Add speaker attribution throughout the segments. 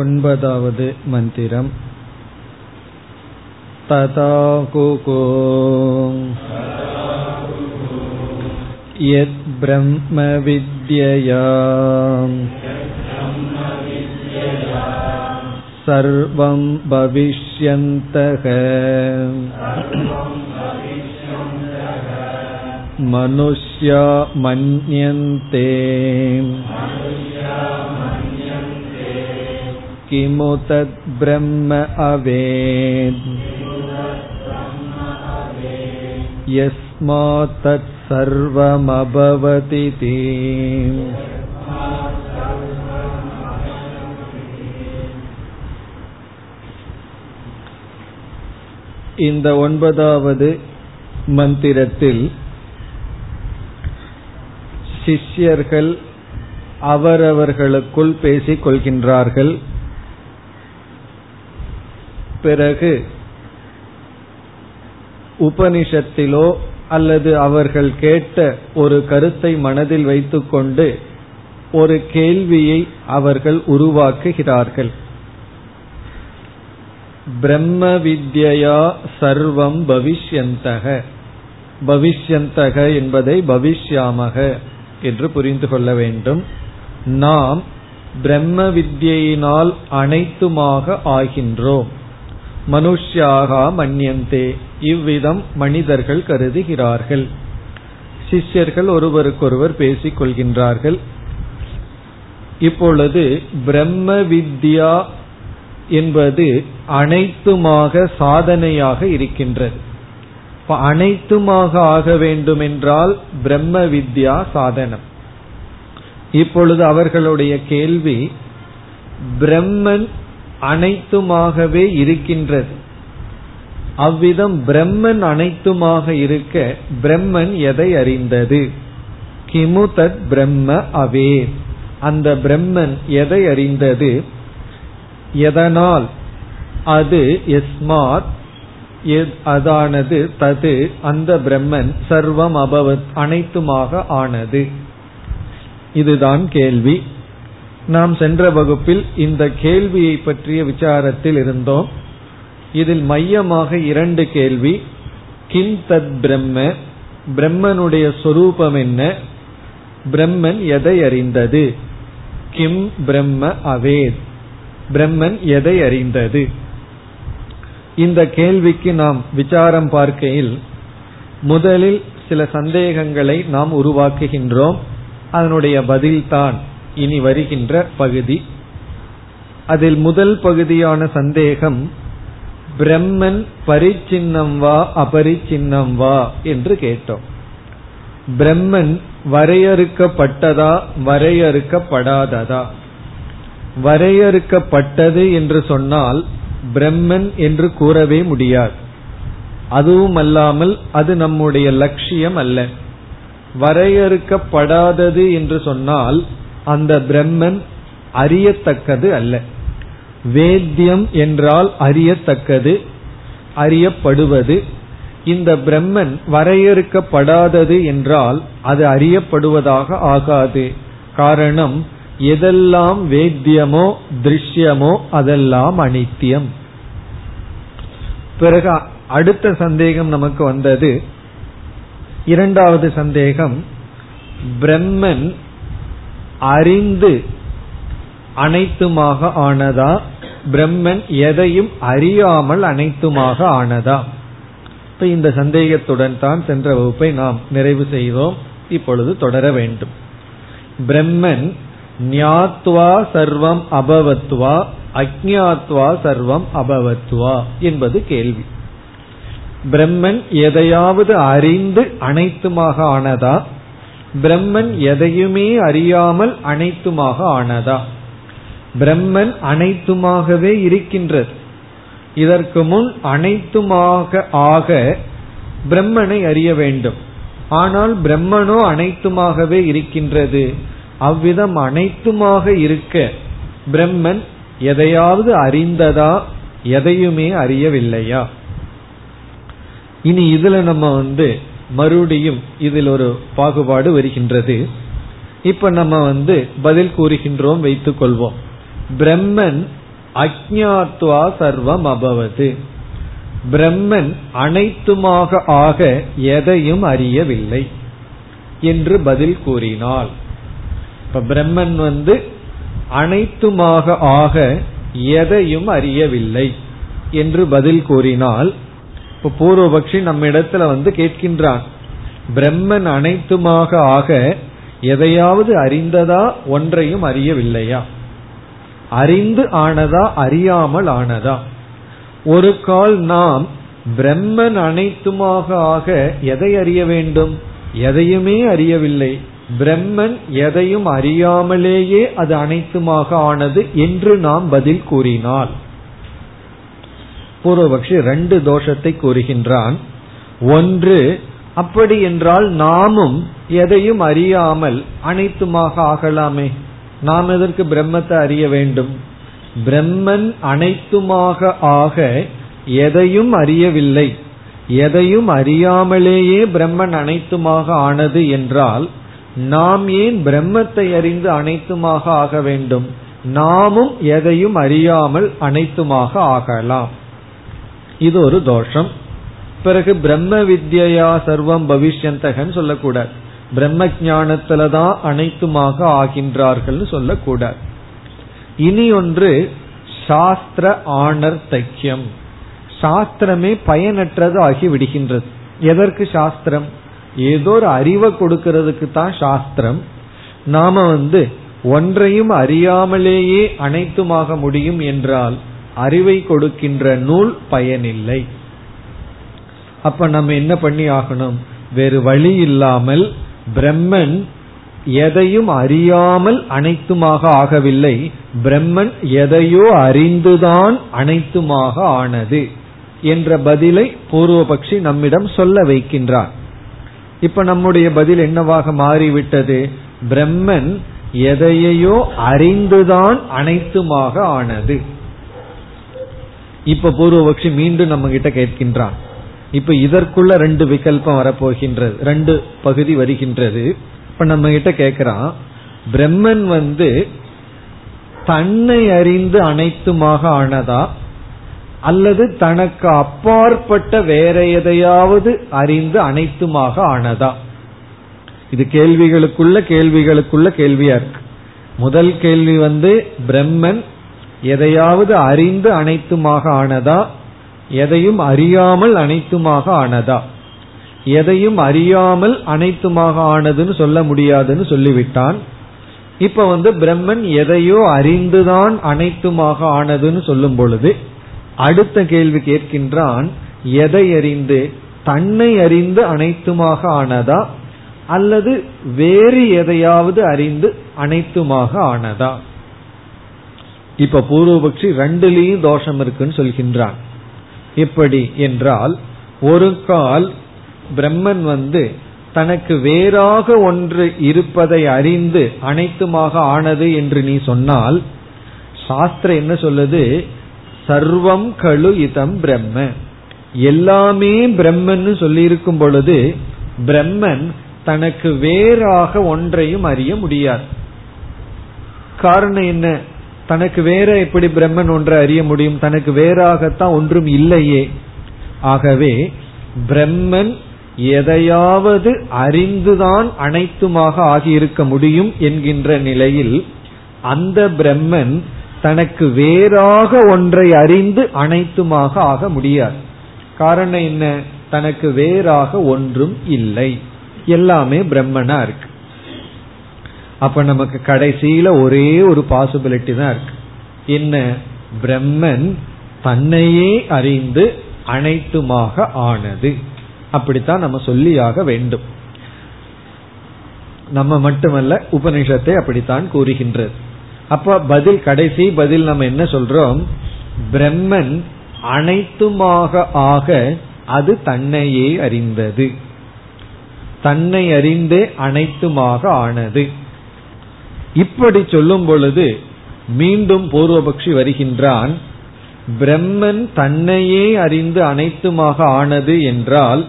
Speaker 1: ओन्पदावद् मन्दिरम् तदाकुको यद्ब्रह्मविद्यया सर्वं भविष्यन्तः मनुष्या मन्यन्ते किमु तद्ब्रह्म अवेत् यस्मात् तत्सर्वमभवतिति இந்த ஒன்பதாவது மந்திரத்தில் சிஷ்யர்கள் அவரவர்களுக்குள் பேசிக் கொள்கின்றார்கள் பிறகு உபனிஷத்திலோ அல்லது அவர்கள் கேட்ட ஒரு கருத்தை மனதில் வைத்துக்கொண்டு ஒரு கேள்வியை அவர்கள் உருவாக்குகிறார்கள். பிரம்ம வித்யா சர்வம் பவிஷ்யந்தக. பவிஷ்யந்தக என்பதை பவிஷ்யாமக என்று புரிந்து கொள்ள வேண்டும். நாம் பிரம்ம வித்யினால் அனைத்துமாக ஆகின்றோம். மனுஷ்யாக மன்யந்தே. இவ்விதம் மனிதர்கள் கருதுகிறார்கள். சிஷ்யர்கள் ஒருவருக்கொருவர் பேசிக் கொள்கின்றார்கள். இப்பொழுது பிரம்ம வித்யா என்பது அனைத்துமாக சாதனையாக இருக்கின்றது. அனைத்துமாக ஆக வேண்டுமென்றால் பிரம்ம வித்யா சாதனம். இப்பொழுது அவர்களுடைய கேள்வி பிரம்மன் அனைத்துமாகவே இருக்கின்றது. அவ்விதம் பிரம்மன் அனைத்துமாக இருக்க பிரம்மன் எதை அறிந்தது? கிமு தத் பிரம்ம அவே. அந்த பிரம்மன் எதை அறிந்தது? எதனால்? அது எஸ்மாத் அதானது தது அந்த பிரம்மன் சர்வம் அபவத் அனைத்துமாக ஆனது. இதுதான் கேள்வி. நாம் சென்ற வகுப்பில் இந்த கேள்வியை பற்றிய விசாரத்தில் இருந்தோம். இதில் மையமாக இரண்டு கேள்வி. கிம் தத் பிரம்ம? பிரம்மனுடைய சொரூபம் என்ன? பிரம்மன் எதை அறிந்தது? கிம் பிரம்ம அவேத்? பிரம்மன் எதை அறிந்தது? இந்த கேள்விக்கு நாம் விசாரம் பார்க்கையில் முதலில் சில சந்தேகங்களை நாம் உருவாக்குகின்றோம். அதனுடைய பதில்தான் இனி வருகின்ற பகுதி. அதில் முதல் பகுதியான சந்தேகம் பிரம்மன் பரிச்சின்னம் வா அபரிச்சின்னம் வா என்று கேட்டோம். பிரம்மன் வரையறுக்கப்பட்டதா வரையறுக்கப்படாததா? வரையறுக்கப்பட்டது என்று சொன்னால் பிரம்மன் என்று கூறவே முடியாது. அதுவும் அல்லாமல் அது நம்முடைய லட்சியம் அல்ல வரையறுக்கப்படாதது என்று சொன்னால் அந்த பிரம்மன் அறியத்தக்கது அல்ல. வேத்தியம் என்றால் அறியத்தக்கது அறியப்படுவது. இந்த பிரம்மன் வரையறுக்கப்படாதது என்றால் அது அறியப்படுவதாக ஆகாது. காரணம் எதெல்லாம் வேத்தியமோ திருஷ்யமோ அதெல்லாம் அனித்தியம். பிறகு அடுத்த சந்தேகம் நமக்கு வந்தது. இரண்டாவது சந்தேகம் பிரம்மன் அறிந்து அனைத்துமாக ஆனதா? பிரம்மன் எதையும் அறியாமல் அனைத்துமாக ஆனதா? இப்ப இந்த சந்தேகத்துடன் தான் சென்ற வகுப்பை நாம் நிறைவு செய்தோம். இப்பொழுது தொடர வேண்டும். பிரம்மன் ஞாத்வா சர்வம் அபவத்வா அக்ஞாத்வா சர்வம் அபவத்வா என்பது கேள்வி. பிரம்மன் எதையாவது அறிந்து அனைத்துமாக ஆனதா? பிரம்மன் எதையுமே அறியாமல் அனைத்துமாக ஆனதா? பிரம்மன் அனைத்துமாகவே இருக்கின்றது. இதற்கு முன் அனைத்துமாக ஆக பிரம்மனை அறிய வேண்டும். ஆனால் பிரம்மனோ அனைத்துமாகவே இருக்கின்றது. அவ்விதம் அனைத்துமாக இருக்க பிரம்மன் எதையாவது அறிந்ததா? எதையுமே அறியவில்லையா? இனி இதுல நம்ம வந்து மறுபடியும் இதில் ஒரு பாகுபாடு வருகின்றது. இப்ப நம்ம வந்து பதில் கூறுகின்றோம் வைத்துக் கொள்வோம். பிரம்மன் அஜாத்வா சர்வம் அபவது. பிரம்மன் அனைத்துமாக ஆக எதையும் அறியவில்லை என்று பதில் கூறினாள் இப்ப பிரம்மன் வந்து அனைத்துமாக ஆக எதையும் அறியவில்லை என்று பதில் கூறினால் இப்ப பூர்வபக்ஷி நம்ம இடத்துல வந்து கேட்கின்றான். பிரம்மன் அனைத்துமாக ஆக எதையாவது அறிந்ததா ஒன்றையும் அறியவில்லையா? அறிந்து ஆனதா அறியாமல் ஆனதா? ஒரு கால் நாம் பிரம்மன் அனைத்துமாக ஆக எதை அறிய வேண்டும்? எதையுமே அறியவில்லை. பிரம்மன் எதையும் அறியாமலேயே அது அனைத்துமாக ஆனது என்று நாம் பதில் கூறினால். பூர்வபக்ஷி ரெண்டு தோஷத்தை கூறுகின்றான். ஒன்று அப்படி என்றால் நாமும் எதையும் அறியாமல் அனைத்துமாக ஆகலாமே. நாம் எதற்கு பிரம்மத்தை அறிய வேண்டும்? பிரம்மன் அனைத்துமாக ஆக எதையும் அறியவில்லை. எதையும் அறியாமலேயே பிரம்மன் அனைத்துமாக ஆனது என்றால் நாம் ஏன் பிரம்மத்தை அறிந்து அனைத்துமாக ஆக வேண்டும்? நாமும் எதையும் அறியாமல் அனைத்துமாக ஆகலாம். இது ஒரு தோஷம் பிறகு பிரம்ம வித்யா சர்வம் பவிஷ்யந்தகன்னு சொல்லக்கூடாது பிரம்ம ஜானத்துலதான் அனைத்துமாக ஆகின்றார்கள் சொல்லக்கூடாது இனி ஒன்று சாஸ்திர ஆணர் தைக்கியம் சாஸ்திரமே பயனற்றது ஆகி விடுகின்றது எதற்கு சாஸ்திரம் ஏதோ ஒரு அறிவை கொடுக்கறதுக்கு தான் சாஸ்திரம் நாம வந்து ஒன்றையும் அறியாமலேயே அனைத்துமாக முடியும் என்றால் அறிவை கொடுக்கின்ற நூல் பயனில்லை. அப்ப நம்ம என்ன பண்ணி ஆகணும்? வேறு வழி இல்லாமல் பிரம்மன் எதையும் அறியாமல் அனைத்துமாக ஆகவில்லை. பிரம்மன் எதையோ அறிந்துதான் அனைத்துமாக ஆனது என்ற பதிலை பூர்வபக்ஷி நம்மிடம் சொல்ல வைக்கின்றார். இப்ப நம்முடைய பதில் என்னவாக மாறிவிட்டது? பிரம்மன் எதையோ அறிந்துதான் அனைத்துமாக ஆனது. இப்ப பூர்வபக்ஷி மீண்டும் நம்ம கிட்ட கேட்கின்றான். இப்ப இதற்குள்ள ரெண்டு விகல்பம் வரப்போகின்றது ரெண்டு பகுதி வருகின்றது. இப்ப நம்ம கிட்ட கேட்கிறான் பிரம்மன் வந்து தன்னை அறிந்து அனைத்துமாக ஆனதா? அல்லது தனக்கு அப்பாற்பட்ட வேற எதையாவது அறிந்து அனைத்துமாக ஆனதா? இது கேள்விகளுக்குள்ள கேள்விகளுக்குள்ள கேள்வியா இருக்கு. முதல் கேள்வி வந்து பிரம்மன் எதையாவது அறிந்து அனைத்துமாக ஆனதா? எதையும் அறியாமல் அனைத்துமாக ஆனதா? எதையும் அறியாமல் அனைத்துமாக ஆனதுன்னு சொல்ல முடியாதுன்னு சொல்லிவிட்டான். இப்ப வந்து பிரம்மன் எதையோ அறிந்துதான் அனைத்துமாக ஆனதுன்னு சொல்லும் பொழுது அடுத்த கேள்வி கேட்கின்றான் எதை அறிந்து தன்னை அறிந்து அனைத்துமாக ஆனதா? அல்லது வேறு எதையாவது அறிந்து அனைத்துமாக ஆனதா? இப்ப பூர்வபக்ஷி ரெண்டுலேயும் தோஷம் இருக்குன்னு சொல்கின்றான். எப்படி என்றால் ஒரு கால் பிரம்மன் வந்து தனக்கு வேறாக ஒன்று இருப்பதை அறிந்து அனைத்துமாக ஆனது என்று நீ சொன்னால் சாஸ்திரம் என்ன சொல்லுது? சர்வம் கழு இதம் பிரம்ம. எல்லாமே பிரம்மன்னு சொல்லியிருக்கும் பொழுது பிரம்மன் தனக்கு வேறாக ஒன்றையும் அறிய முடியாது. காரணம் என்ன? தனக்கு வேற எப்படி பிரம்மன் ஒன்றை அறிய முடியும்? தனக்கு வேறாகத்தான் ஒன்றும் இல்லையே. ஆகவே பிரம்மன் எதையாவது அறிந்துதான் அனைத்துமாக ஆகியிருக்க முடியும் என்கின்ற நிலையில் அந்த பிரம்மன் தனக்கு வேறாக ஒன்றை அறிந்து அனைத்துமாக ஆக முடியாது. காரணம் என்ன? தனக்கு வேறாக ஒன்றும் இல்லை. எல்லாமே பிரம்மனா இருக்கு. அப்ப நமக்கு கடைசியில ஒரே ஒரு பாசிபிலிட்டி தான் இருக்கு. என்ன? பிரம்மன் தன்னையே அறிந்து அனைத்துமாக ஆனது. அப்படித்தான் நம்ம சொல்லியாக வேண்டும். நம்ம மட்டுமல்ல உபனிஷத்தை அப்படித்தான் கூறுகின்றது. அப்ப பதில் கடைசி பதில் நம்ம என்ன சொல்றோம்? பிரம்மன் அனைத்துமாக ஆக அது தன்னையே அறிந்தது. தன்னை அறிந்தே அனைத்துமாக ஆனது. இப்படி சொல்லும் பொழுது மீண்டும் பூர்வபக்ஷி வருகின்றான் பிரம்மன் தன்னையே அறிந்து அனைத்துமாக ஆனது என்றால்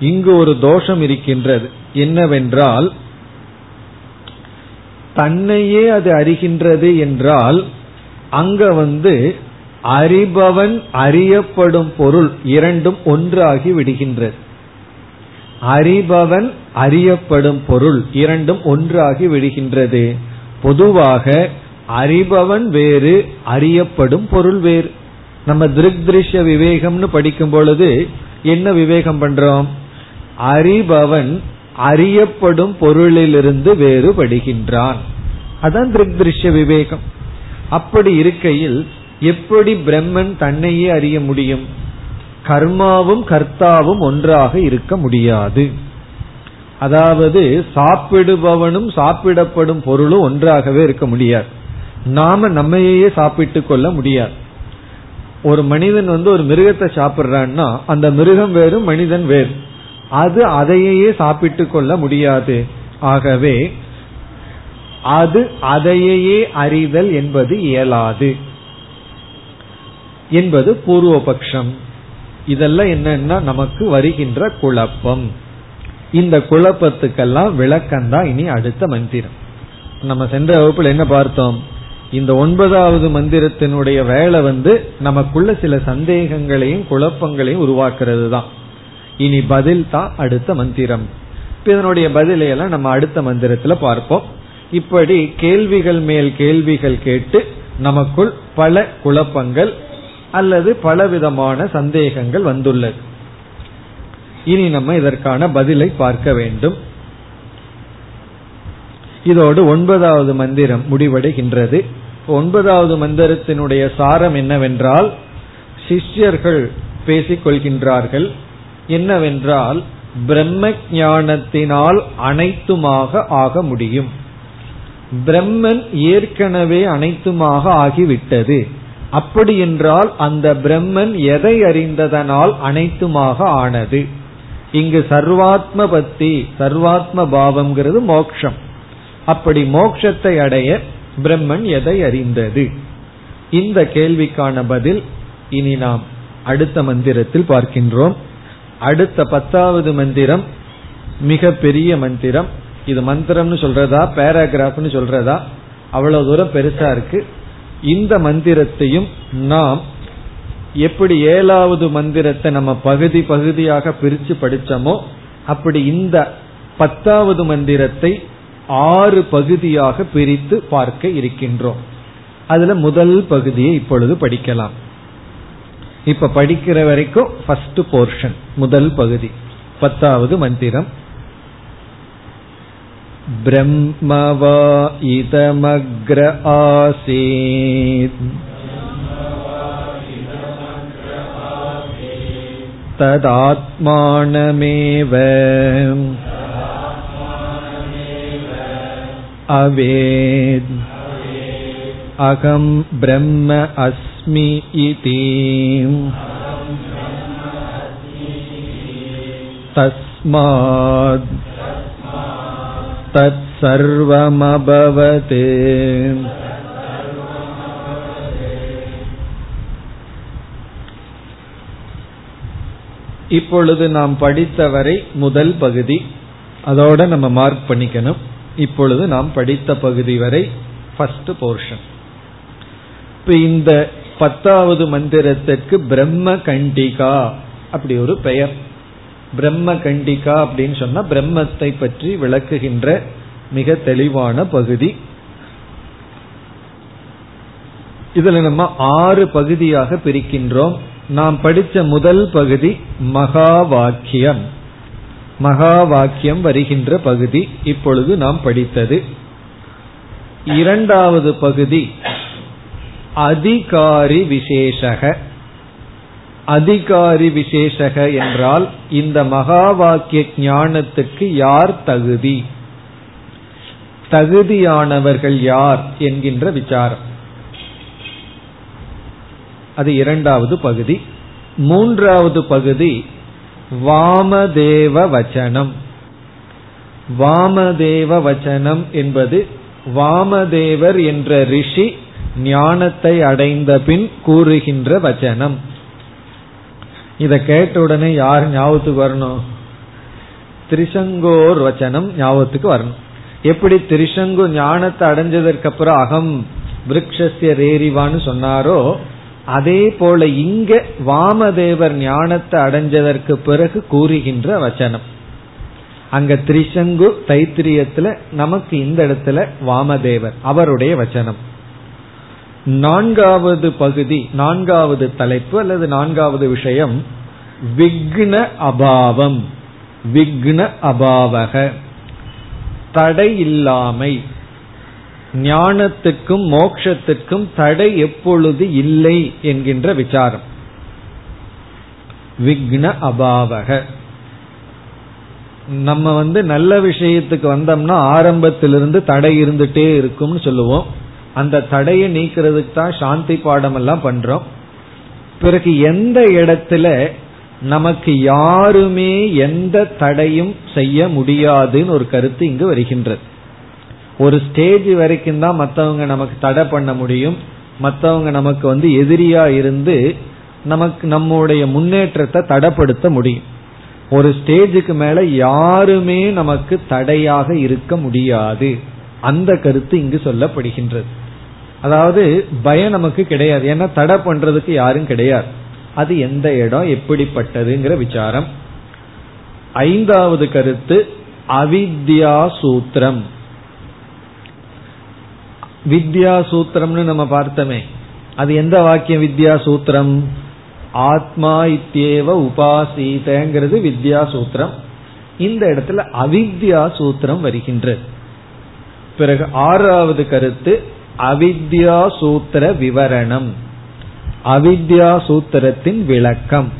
Speaker 1: இங்கு ஒரு தோஷம் இருக்கின்றது. என்னவென்றால் தன்னையே அது அறிகின்றது என்றால் அங்க வந்து அறிபவன் அறியப்படும் பொருள் இரண்டும் ஒன்றாகி விடுகின்றது. அறிபவன் அறியப்படும் பொருள் இரண்டும் ஒன்றாகி விடுகின்றது. பொதுவாக அறிபவன் வேறு அறியப்படும் பொருள் வேறு. நம்ம திருக் திருஷ்ய விவேகம்னு படிக்கும் பொழுது என்ன விவேகம் பண்றோம்? அறிபவன் அறியப்படும் பொருளிலிருந்து வேறுபடுகின்றான். அதான் திருக் திருஷ்ய விவேகம். அப்படி இருக்கையில் எப்படி பிரம்மன் தன்னையே அறிய முடியும்? கர்மாவும் கர்த்தாவும் ஒன்றாக இருக்க முடியாது. அதாவது சாப்பிடுபவனும் சாப்பிடப்படும் பொருளும் ஒன்றாகவே இருக்க முடியாது. நாம நம்மையே சாப்பிட்டு கொள்ள முடியாது. ஒரு மனிதன் வந்து ஒரு மிருகத்தை சாப்பிடுறான்னா அந்த மிருகம் வேறு மனிதன் வேறு. அது அதையே சாப்பிட்டு கொள்ள முடியாது. ஆகவே அது அதையே அறிதல் என்பது இயலாது. என்பது பூர்வபக்ஷம். இதெல்லாம் என்னன்னா நமக்கு வருகின்ற குழப்பம். இந்த குழப்பத்துக்கெல்லாம் விளக்கம்தான் இனி அடுத்த மந்திரம். நம்ம சென்ற வகுப்புல என்ன பார்த்தோம்? இந்த ஒன்பதாவது மந்திரத்தினுடைய வேலை வந்து நமக்குள்ள சில சந்தேகங்களையும் குழப்பங்களையும் உருவாக்குறது தான் இனி பதில் தான் அடுத்த மந்திரம். இதனுடைய பதிலையெல்லாம் நம்ம அடுத்த மந்திரத்துல பார்ப்போம். இப்படி கேள்விகள் மேல் கேள்விகள் கேட்டு நமக்குள் பல குழப்பங்கள் அல்லது பலவிதமான சந்தேகங்கள் வந்துள்ளது. இனி நம்ம இதற்கான பதிலை பார்க்க வேண்டும். இதோடு ஒன்பதாவது மந்திரம் முடிவடைகின்றது. ஒன்பதாவது மந்திரத்தினுடைய சாரம் என்னவென்றால் சிஷ்யர்கள் பேசிக் கொள்கின்றார்கள் என்னவென்றால் பிரம்ம ஞானத்தினால் அனைத்துமாக ஆக முடியும். பிரம்மன் ஏற்கனவே அனைத்துமாக ஆகிவிட்டது. அப்படி என்றால் அந்த பிரம்மன் எதை அறிந்ததனால் அனைத்துமாக ஆனது? இங்கு சர்வாத்ம பக்தி சர்வாத்ம பாவம்ங்கிறது மோக்ஷம். அப்படி மோக்ஷத்தை அடைய பிரம்மன் எதை அறிந்தது? இந்த கேள்விக்கான பதில் இனி நாம் அடுத்த மந்திரத்தில் பார்க்கின்றோம். அடுத்த பத்தாவது மந்திரம் மிக பெரிய மந்திரம். இது மந்திரம்னு சொல்றதா பேராகிராஃப்னு சொல்றதா? அவ்வளவு தூரம் பெருசா இருக்கு. இந்த மந்திரத்தையும் நாம் எப்படி ஏழாவது மந்திரத்தை நம்ம பகுதி பகுதியாக பிரிச்சு படித்தோமோ அப்படி இந்த பத்தாவது மந்திரத்தை ஆறு பகுதியாக பிரித்து பார்க்க இருக்கின்றோம். அதுல முதல் பகுதியை இப்பொழுது படிக்கலாம். இப்ப படிக்கிற வரைக்கும் ஃபர்ஸ்ட் போர்ஷன் முதல் பகுதி பத்தாவது மந்திரம். பிரம்மவா இதமக்ர ஆசீத். तदात्मानमेव अवेद् अहं ब्रह्म अस्मि इति तस्मात् तत्सर्वमभवत् இப்பொழுது நாம் படித்தவரை முதல் பகுதி. அதோட நம்ம மார்க் பண்ணிக்கணும். இப்பொழுது நாம் படித்த பகுதி வரை ஃபர்ஸ்ட் போர்ஷன் இப்ப இந்த பத்தாவது மந்திரத்திற்கு பிரம்ம கண்டிகா அப்படி ஒரு பெயர். பிரம்ம கண்டிகா அப்படின்னு சொன்னா பிரம்மத்தை பற்றி விளக்குகின்ற மிக தெளிவான பகுதி. இதுல நம்ம ஆறு பகுதியாக பிரிக்கின்றோம். நாம் படித்த முதல் பகுதி மகா வாக்கியம் மகா வாக்கியம் வருகின்ற பகுதி இப்பொழுது நாம் படித்தது. இரண்டாவது பகுதி அதிகாரி விசேஷக. அதிகாரி விசேஷக என்றால் இந்த மகா வாக்கிய ஞானத்துக்கு யார் தகுதி? தகுதியானவர்கள் யார் என்கின்ற விசாரம். அது இரண்டாவது பகுதி. மூன்றாவது பகுதி வாமதேவ வச்சனம். வாமதேவ வச்சனம் என்பது வாமதேவர் என்ற ரிஷி ஞானத்தை அடைந்த பின் கூறுகின்ற வச்சனம். இத கேட்ட உடனே யார் ஞாபகத்துக்கு வரணும்? திரிசங்கோர் வச்சனம் ஞாபகத்துக்கு வரணும். எப்படி திரிசங்கு ஞானத்தை அடைஞ்சதற்கு அப்புறம் அகம் விரக்ஷஸ்ய ரேரிவான்னு சொன்னாரோ அதே போல இங்க வாமதேவர் ஞானத்தை அடைஞ்சதற்கு பிறகு கூறுகின்ற வச்சனம். அங்க திரிசங்கு தைத்திரியத்துல நமக்கு இந்த இடத்துல வாமதேவர் அவருடைய வச்சனம். நான்காவது பகுதி நான்காவது தலைப்பு அல்லது நான்காவது விஷயம் விக்ன அபாவம். விக்ன அபாவக. தடை இல்லாமை ஞானத்துக்கும் மோக்ஷத்துக்கும் தடை எப்பொழுது இல்லை என்கின்ற விசாரம். விக்ன அபாவக. நம்ம வந்து நல்ல விஷயத்துக்கு வந்தோம்னா ஆரம்பத்திலிருந்து தடை இருந்துட்டே இருக்கும்னு சொல்லுவோம். அந்த தடையை நீக்கிறதுக்கு தான் சாந்தி பாடம் எல்லாம் பண்றோம். பிறகு எந்த இடத்துல நமக்கு யாருமே எந்த தடையும் செய்ய முடியாதுன்னு ஒரு கருத்து இங்கு வருகின்றது. ஒரு ஸ்டேஜ் வரைக்கும் தான் மற்றவங்க நமக்கு தடை பண்ண முடியும். மற்றவங்க நமக்கு வந்து எதிரியா இருந்து நமக்கு நம்முடைய முன்னேற்றத்தை தடைப்படுத்த முடியும். ஒரு ஸ்டேஜுக்கு மேல யாருமே நமக்கு தடையாக இருக்க முடியாது. அந்த கருத்து இங்கு சொல்லப்படுகின்றது. அதாவது பயம் நமக்கு கிடையாது. ஏன்னா தடை பண்றதுக்கு யாரும் கிடையாது. அது எந்த இடம் எப்படிப்பட்டதுங்கிற விசாரம். ஐந்தாவது கருத்து அவித்யா சூத்திரம். வித்யா சூத்திரம்னு நம்ம பார்த்தோமே. அது எந்த வாக்கியம் வித்யா சூத்திரம் ஆத்மா இத்தியேவ உபாசீதங்கிறது வித்யா சூத்திரம் இந்த இடத்துல அவித்யா சூத்திரம் வருகின்றது பிறகு ஆறாவது கருத்து அவித்யா சூத்திர விவரணம். அவித்யா சூத்திரத்தின் விளக்கம்.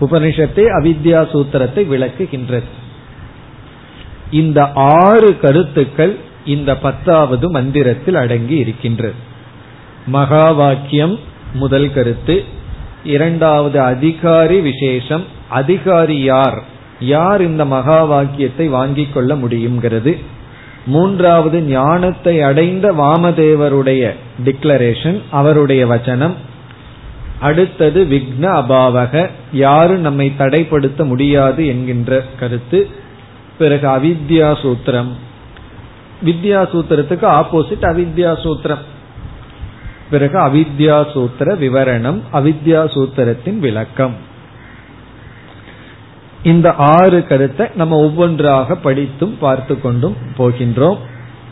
Speaker 1: உபனிஷத்தை அவித்யா சூத்திரத்தை விளக்குகின்றது. இந்த ஆறு கருத்துக்கள் இந்த பத்தாவது மந்திரத்தில் அடங்கி இருக்கின்றது மகா வாக்கியம் முதல் கருத்து. இரண்டாவது அதிகாரி விசேஷம். அதிகாரி யார்? யார் இந்த மகா வாக்கியத்தை வாங்கிக் கொள்ள முடியுங்கிறது மூன்றாவது ஞானத்தை அடைந்த வாமதேவருடைய டிக்ளரேஷன் அவருடைய வச்சனம். அடுத்தது விக்ன அபாவக. யாரும் நம்மை தடைப்படுத்த முடியாது என்கின்ற கருத்து. பிறகு அவித்யா சூத்திரம். வித்யா சூத்திரத்துக்கு ஆப்போசிட் அவித்யா சூத்திரம் பிறகு அவித்யா சூத்திர விவரணம் அவித்யா சூத்திரத்தின் விளக்கம். இந்த ஆறு கருத்தை நம்ம ஒவ்வொன்றாக படித்தும் பார்த்து கொண்டும் போகின்றோம்.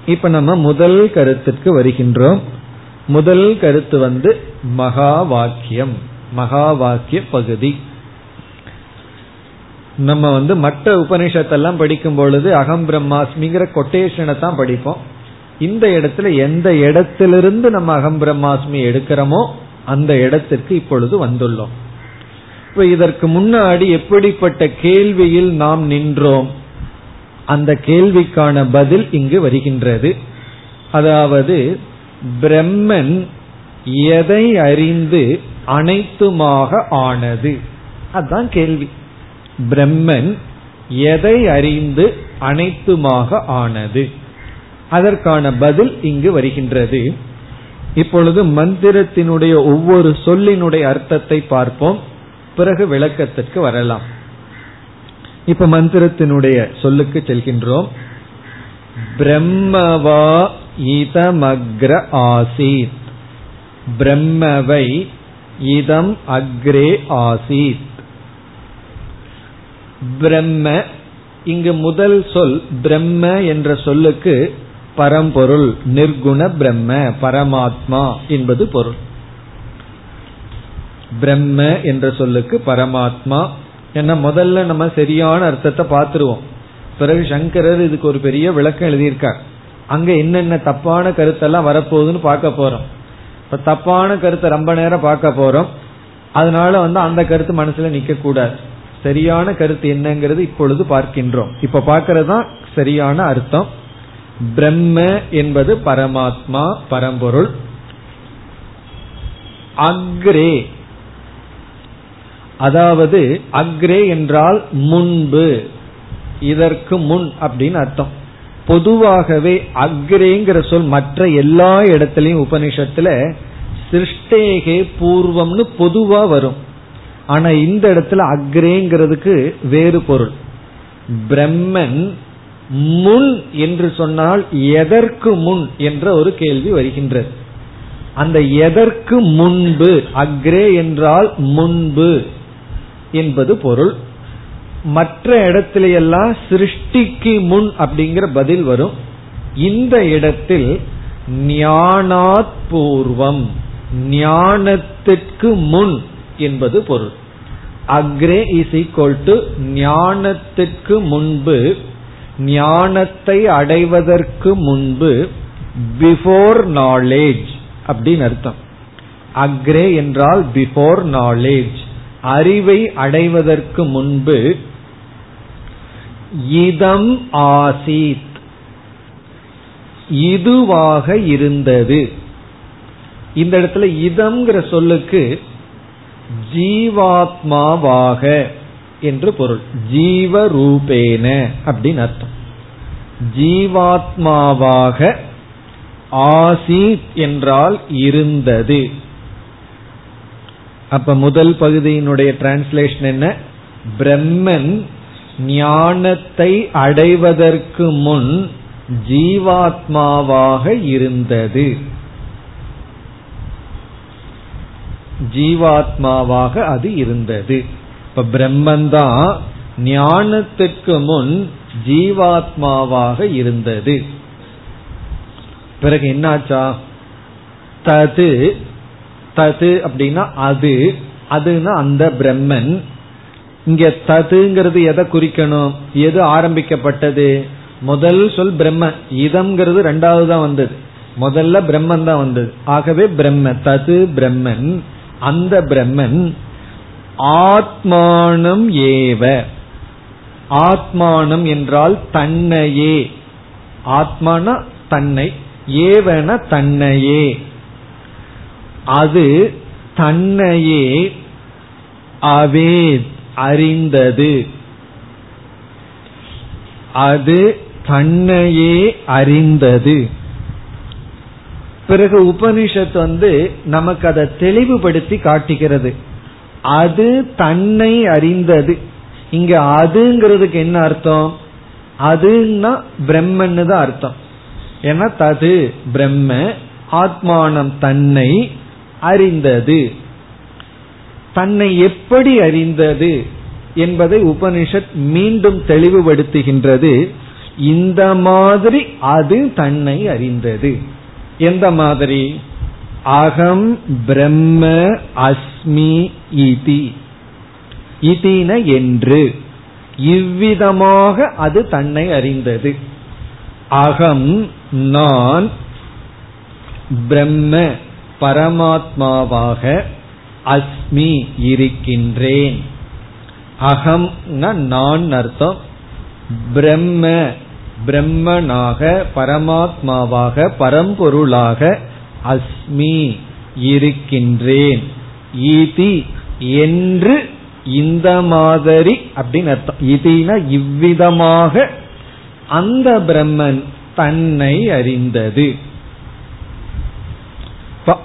Speaker 1: இப்ப நம்ம முதல் கருத்திற்கு வருகின்றோம். முதல் கருத்து வந்து மகா வாக்கியம் மகா வாக்கிய பகுதி. நம்ம வந்து மற்ற உபனிஷத்தெல்லாம் படிக்கும் பொழுது அகம் பிரம்மாஸ்மிங்கிற கொட்டேஷனை தான் படிப்போம். இந்த இடத்துல எந்த இடத்திலிருந்து நம்ம அகம் பிரம்மாஸ்மி எடுக்கிறோமோ அந்த இடத்திற்கு இப்பொழுது வந்துள்ளோம். இப்ப இதற்கு முன்னாடி எப்படிப்பட்ட கேள்வியில் நாம் நின்றோம்? அந்த கேள்விக்கான பதில் இங்கு வருகின்றது. அதாவது பிரம்மன் எதை அறிந்து அனைத்துமாக ஆனது? அதுதான் கேள்வி. பிரம்மன் எதை அறிந்து அனைத்துமாக ஆனது. அதற்கான பதில் இங்கு வருகின்றது. இப்பொழுது மந்திரத்தினுடைய ஒவ்வொரு சொல்லினுடைய அர்த்தத்தை பார்ப்போம். பிறகு விளக்கத்திற்கு வரலாம். இப்ப மந்திரத்தினுடைய சொல்லுக்கு செல்கின்றோம். பிரம்மவா இதமக்ர ஆசீத். பிரம்மவை இதம் அக்ரே ஆசீத். பிரம்ம இங்கு முதல் சொல் பிரம்ம என்ற சொல்லுக்கு பரம்பொருள் நிர்குண பிரம்ம பரமாத்மா என்பது பொருள். பிரம்ம என்ற சொல்லுக்கு பரமாத்மா என்ன முதல்ல நம்ம சரியான அர்த்தத்தை பார்த்துருவோம். பிறகு சங்கரர் இதுக்கு ஒரு பெரிய விளக்கம் எழுதியிருக்கார். அங்க என்னென்ன தப்பான கருத்தெல்லாம் வரப்போகுதுன்னு பார்க்க போறோம். இப்ப தப்பான கருத்தை ரொம்ப நேரம் பார்க்க போறோம். அதனால வந்து அந்த கருத்து மனசுல நிக்க கூடாது சரியான கருத்து என்னங்கிறது இப்பொழுது பார்க்கின்றோம். இப்ப பார்க்கறது தான் சரியான அர்த்தம். பிரம்ம என்பது பரமாத்மா பரம்பொருள். அக்ரே. அதாவது அக்ரே என்றால் முன்பு. இதற்கு முன் அப்படின்னு அர்த்தம். பொதுவாகவே அக்ரேங்கிற சொல் மற்ற எல்லா இடத்திலையும் உபனிஷத்துல சிருஷ்டேகே பூர்வம்னு பொதுவா வரும். ஆனா இந்த இடத்துல அக்ரேங்கிறதுக்கு வேறு பொருள். பிரம்மன் முன் என்று சொன்னால் எதற்கு முன் என்ற ஒரு கேள்வி வருகின்றது. அந்த எதற்கு முன்பு அக்ரே என்றால் முன்பு என்பது பொருள். மற்ற இடத்துல எல்லாம் சிருஷ்டிக்கு முன் அப்படிங்கிற பதில் வரும். இந்த இடத்தில் ஞானாத் பூர்வம் ஞானத்திற்கு முன் என்பது பொருள். அக்ரே இஸ் ஈக்வல் டு ஞானத்திற்கு முன்பு ஞானத்தை அடைவதற்கு முன்பு பிஃபோர் நாலேஜ் அப்படின்னு அர்த்தம். அக்ரே என்றால் பிஃபோர் நாலேஜ் அறிவை அடைவதற்கு முன்பு இதம் ஆசீத் இதுவாக இருந்தது. இந்த இடத்துல இதம்ங்கிற சொல்லுக்கு ஜீவாத்மாவாக என்று பொருள். ஜீவரூபேன அப்படின்னு அர்த்தம். ஜீவாத்மாவாக ஆசீத் என்றால் இருந்தது. அப்ப முதல் பகுதியினுடைய டிரான்ஸ்லேஷன் என்ன? பிரம்மன் ஞானத்தை அடைவதற்கு முன் ஜீவாத்மாவாக இருந்தது. ஜீவாத்மாவாக அது இருந்தது. இப்ப பிரம்மந்தான் ஞானத்துக்கு முன் ஜீவாத்மாவாக இருந்தது. பிறகு என்னாச்சா? தது தது அப்படின்னா அது அதுனா அந்த பிரம்மன். இங்க ததுங்கிறது எதை குறிக்கணும்? எது ஆரம்பிக்கப்பட்டது? முதல் சொல் பிரம்ம. இதம்ங்கிறது ரெண்டாவது தான் வந்தது. முதல்ல பிரம்மன் தான் வந்தது. ஆகவே பிரம்ம தது பிரம்மன். அந்த பிரம்மன் ஆத்மானம் ஏவ. ஆத்மானம் என்றால் தன்னையே. ஆத்மான தன்னை ஏவன தன்னையே. அது தன்னையே அவே அறிந்தது. அது தன்னையே அறிந்தது. பிறகு உபனிஷத் வந்து நமக்கு அதை தெளிவுபடுத்தி காட்டுகிறது. அது தன்னை அறிந்தது. இங்க அதுங்கிறதுக்கு என்ன அர்த்தம்? அதுன்னா பிரம்மன்னு தான் அர்த்தம். ஏன்னா தது பிரம்ம ஆத்மானம் தன்னை அறிந்தது. தன்னை எப்படி அறிந்தது என்பதை உபனிஷத் மீண்டும் தெளிவுபடுத்துகின்றது. இந்த மாதிரி அது தன்னை அறிந்தது. எந்த மாதிரி? அகம் பிரம்ம அஸ்மி இதி. இதின என்று. இவ்விதமாக அது தன்னை அறிந்தது. அகம் நான் பிரம்ம பரமாத்மாவாக அஸ்மி இருக்கின்றேன். அகம் நான் அர்த்தம். பிரம்ம பிரம்மனாக பரமாத்மாவாக பரம்பொருளாக அஸ்மி இருக்கின்றேன். ஈதி என்று இந்த மாதிரி அப்படின்னு அர்த்தம். இதுனா இவ்விதமாக அந்த பிரம்மன் தன்னை அறிந்தது.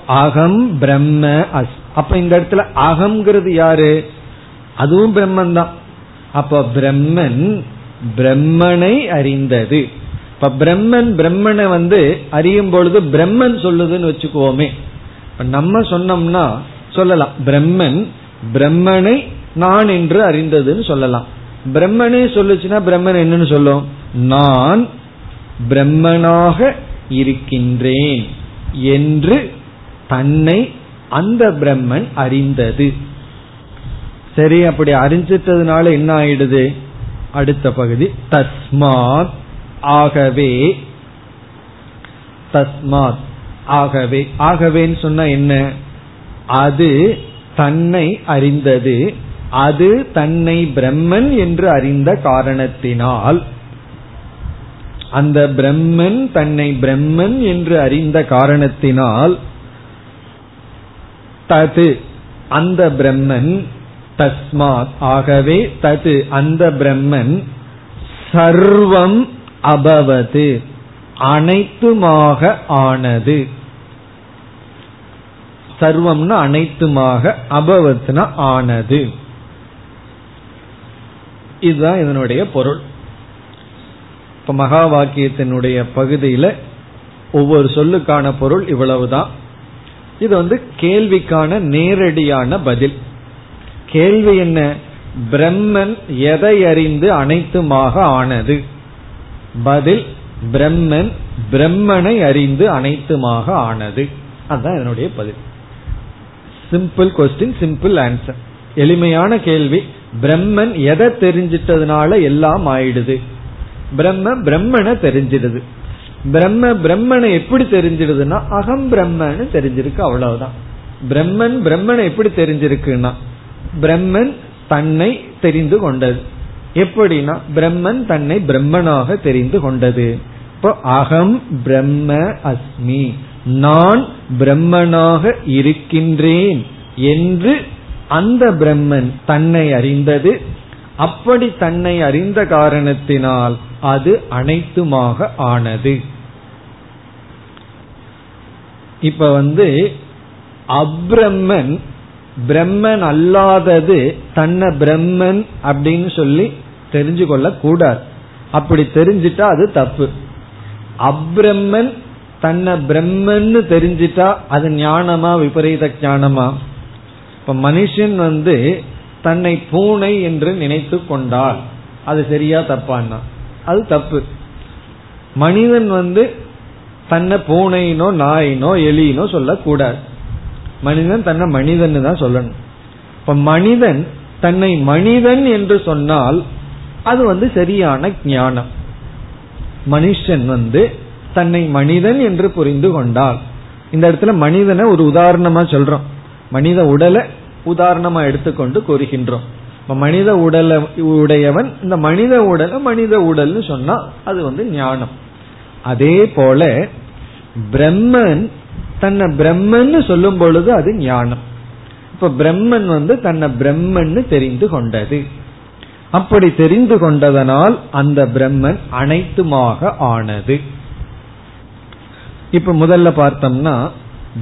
Speaker 1: அகம் பிரம்ம அஸ் அப்ப இந்த இடத்துல அகம்ங்கிறது யாரு? அதுவும் பிரம்மன் தான் அப்ப பிரம்மன் பிரம்மனை அறிந்தது. இப்ப பிரம்மன் பிரம்மனை வந்து அறியும் பொழுது பிரம்மன் சொல்லுதுன்னு வச்சுக்குவோமே. நம்ம சொன்னோம்னா சொல்லலாம். பிரம்மன் பிரம்மனை நான் என்று அறிந்ததுன்னு சொல்லலாம். பிரம்மனே சொல்லுச்சுன்னா பிரம்மன் என்னன்னு சொல்லும்? நான் பிரம்மனாக இருக்கின்றேன் என்று தன்னை அந்த பிரம்மன் அறிந்தது. சரி அப்படி அறிஞ்சிட்டதுனால என்ன ஆயிடுது? அடுத்த பகுதி. தஸ்மாத் ஆகவே. தஸ்மாத் ஆகவே. ஆகவேன்னு சொன்னா என்ன? அது தன்னை அறிந்தது. அது தன்னை பிரம்மன் என்று அறிந்த காரணத்தினால். அந்த பிரம்மன் தன்னை பிரம்மன் என்று அறிந்த காரணத்தினால். தது அந்த பிரம்மன் தஸ்மாத். ஆகவே தது அந்த பிரம்மன் சர்வம் அபவது அனைத்துமாக ஆனது. சர்வம்னா அனைத்துமாக அபவத்னா ஆனது. இதுதான் இதனுடைய பொருள். இப்ப மகா வாக்கியத்தினுடைய பகுதியில ஒவ்வொரு சொல்லுக்கான பொருள் இவ்வளவுதான். இது வந்து கேள்விக்கான நேரடியான பதில். கேள்வி என்ன? பிரம்மன் எதை அறிந்து அனைத்துமாக ஆனது? பதில் பிரம்மன் பிரம்மனை அறிந்து அனைத்துமாக ஆனது. அதுதான் என்னுடைய பதில். சிம்பிள் கொஸ்டின் சிம்பிள் ஆன்சர் எளிமையான கேள்வி பிரம்மன் எதை தெரிஞ்சிட்டதுனால எல்லாம் ஆயிடுது? பிரம்ம பிரம்மனை தெரிஞ்சிடுது. பிரம்ம பிரம்மனை எப்படி தெரிஞ்சிடுதுன்னா அகம் பிரம்மன்னு தெரிஞ்சிருக்கு அவ்வளவுதான். பிரம்மன் பிரம்மனை எப்படி தெரிஞ்சிருக்குன்னா பிரம்மன் தன்னை தெரிந்து கொண்டது. எப்படின்னா பிரம்மன் தன்னை பிரம்மனாக தெரிந்து கொண்டது. இப்போ அகம் பிரம்ம அஸ்மி. நான் பிரம்மனாக இருக்கின்றேன் என்று அந்த பிரம்மன் தன்னை அறிந்தது. அப்படி தன்னை அறிந்த காரணத்தினால் அது அனைத்துமாக ஆனது. இப்ப வந்து அப்ரம்மன் பிரம்மன் அல்லாதது தன்னை பிரம்மன் அப்படின்னு சொல்லி தெரிஞ்சு கொள்ள கூடாது அப்படி தெரிஞ்சிட்டா அது தப்பு. அப்ரம்மன் தன்னை பிரம்மன்னு தெரிஞ்சிட்டா அது ஞானமா விபரீத ஞானமா? இப்ப மனுஷன் வந்து தன்னை பூனை என்று நினைத்து கொண்டால் அது சரியா தப்பான்னா? அது தப்பு. மனிதன் வந்து தன்னை பூனைனோ நாயினோ எலியினோ சொல்லக்கூடாது. மனிதன் தன்னை மனிதன் தான் சொல்லணும். இப்ப மனிதன் தன்னை மனிதன் என்று சொன்னால் அது வந்து சரியான ஞானம். மனுஷன் வந்து தன்னை மனிதன் என்று புரிந்து கொண்டால். இந்த இடத்துல மனிதனை ஒரு உதாரணமா சொல்றோம். மனித உடலை உதாரணமா எடுத்துக்கொண்டு கூறுகின்றோம். மனித உடலை உடையவன் இந்த மனித உடலை மனித உடல்னு சொன்னா அது வந்து ஞானம். அதே போல பிரம்மன் தன்னை பிரம்மன்னு சொல்லும் பொழுது அது ஞானம். இப்ப பிரம்மன் வந்து தன்னை பிரம்மன்னு தெரிந்து கொண்டது. அப்படி தெரிந்து கொண்டதனால் அந்த பிரம்மன் அனைத்துமாக ஆனது. இப்ப முதல்ல பார்த்தோம்னா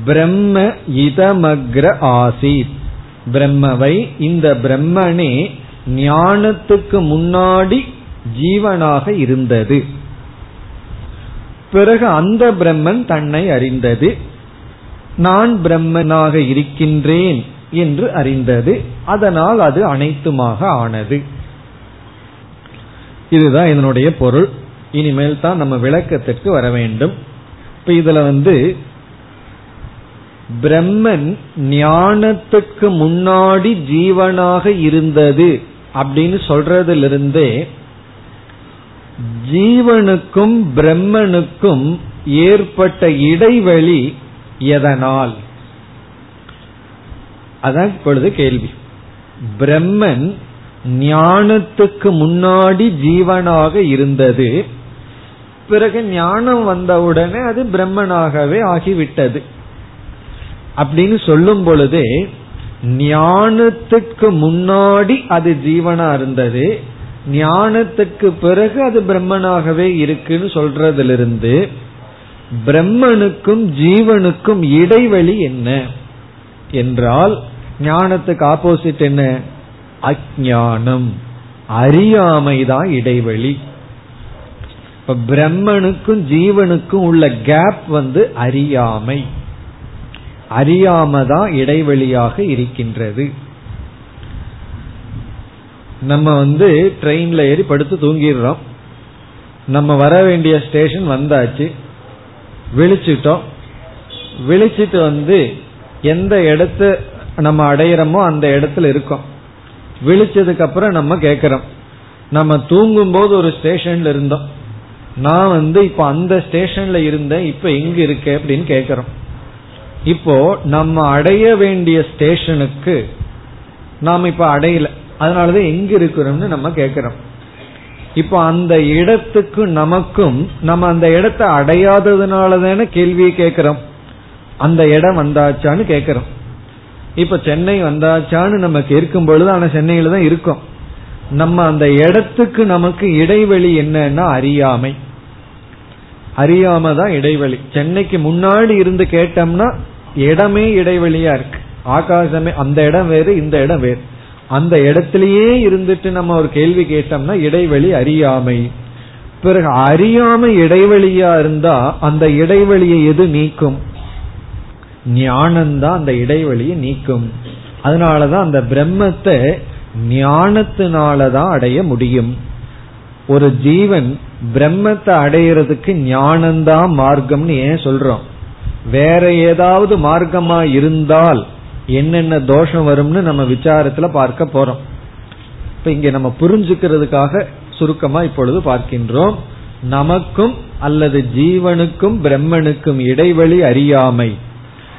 Speaker 1: பிரம்ம இதமக்ர ஆசித். பிரம்மவை இந்த பிரம்மனே ஞானத்துக்கு முன்னாடி ஜீவனாக இருந்தது. பிறகு அந்த பிரம்மன் தன்னை அறிந்தது. நான் பிரம்மனாக இருக்கின்றேன் என்று அறிந்தது. அதனால் அது அனைத்துமாக ஆனது. இதுதான் இதனுடைய பொருள். இனிமேல் தான் நம்ம விளக்கத்திற்கு வர வேண்டும். இப்ப இதுல வந்து பிரம்மன் ஞானத்துக்கு முன்னாடி ஜீவனாக இருந்தது அப்படின்னு சொல்றதிலிருந்தே ஜீவனுக்கும் பிரம்மனுக்கும் ஏற்பட்ட இடைவெளி எதனால்? அதான் இப்பொழுது கேள்வி. பிரம்மன் ஞானத்துக்கு முன்னாடி ஜீவனாக இருந்தது. பிறகு ஞானம் வந்தவுடனே அது பிரம்மனாகவே ஆகிவிட்டது. அப்படின்னு சொல்லும் பொழுதே ஞானத்துக்கு முன்னாடி அது ஜீவனா இருந்தது. ஞானத்துக்கு பிறகு அது பிரம்மனாகவே இருக்குன்னு சொல்றதிலிருந்து பிரம்மனுக்கும் ஜீவனுக்கும் இடைவெளி என்ன? என்றால் ஞானத்துக்கு ஆப்போசிட் என்ன? அஜானம் அறியாமைதான் இடைவெளி. இப்ப பிரம்மனுக்கும் ஜீவனுக்கும் உள்ள கேப் வந்து அறியாமை. அறியாம தான் இடைவெளியாக இருக்கின்றது. நம்ம வந்து ட்ரெயின்ல ஏறி படுத்து தூங்கிடுறோம். நம்ம வர வேண்டிய ஸ்டேஷன் வந்தாச்சு. விழிச்சிட்டோம். விழிச்சிட்டு வந்து எந்த இடத்த நம்ம அடையிறோமோ அந்த இடத்துல இருக்கோம். விழிச்சதுக்கு அப்புறம் நம்ம கேக்குறோம். நம்ம தூங்கும் போது ஒரு ஸ்டேஷன்ல இருந்தோம். நான் வந்து இப்ப அந்த ஸ்டேஷன்ல இருந்தேன். இப்ப எங்க இருக்கேன் அப்படின்னு கேக்குறோம். இப்போ நம்ம அடைய வேண்டிய ஸ்டேஷனுக்கு நாம் இப்ப அடையல. அதனாலதான் எங்க இருக்கிறோம்னு நம்ம கேக்குறோம். இப்போ அந்த இடத்துக்கு நமக்கும் நம்ம அந்த இடத்தை அடையாததுனால தானே கேள்வியை கேட்கிறோம். அந்த இடம் வந்தாச்சான்னு கேட்கிறோம். இப்ப சென்னை வந்தாச்சான்னு நம்ம கேட்கும் பொழுது ஆனா சென்னையில தான் இருக்கோம். நம்ம அந்த இடத்துக்கு நமக்கு இடைவெளி என்னன்னா அறியாமை. அறியாம தான் இடைவெளி. சென்னைக்கு முன்னாடி இருந்து கேட்டோம்னா இடமே இடைவெளியா இருக்கு. ஆகாசமே அந்த இடம் வேறு இந்த இடம் வேறு. அந்த இடத்திலேயே இருந்துட்டு நம்ம ஒரு கேள்வி கேட்டோம்னா இடைவெளி அறியாமை. பிறகு அறியாமை இடைவெளியா இருந்தா அந்த இடைவெளியை எது நீக்கும்? ஞானம்தான் அந்த இடைவெளியை நீக்கும். அதனாலதான் அந்த பிரம்மத்தை ஞானத்தினாலதான் அடைய முடியும். ஒரு ஜீவன் பிரம்மத்தை அடையிறதுக்கு ஞானம்தான் மார்க்கம்னு ஏன் சொல்றோம்? வேற ஏதாவது மார்க்கமா இருந்தால் என்னென்ன தோஷம் வரும்னு நம்ம விசாரத்துல பார்க்க போறோம். இப்ப இங்க நம்ம புரிஞ்சுக்கிறதுக்காக சுருக்கமா இப்பொழுது பார்க்கின்றோம். நமக்கும் அல்லது ஜீவனுக்கும் பிரம்மனுக்கும் இடைவெளி அறியாமை.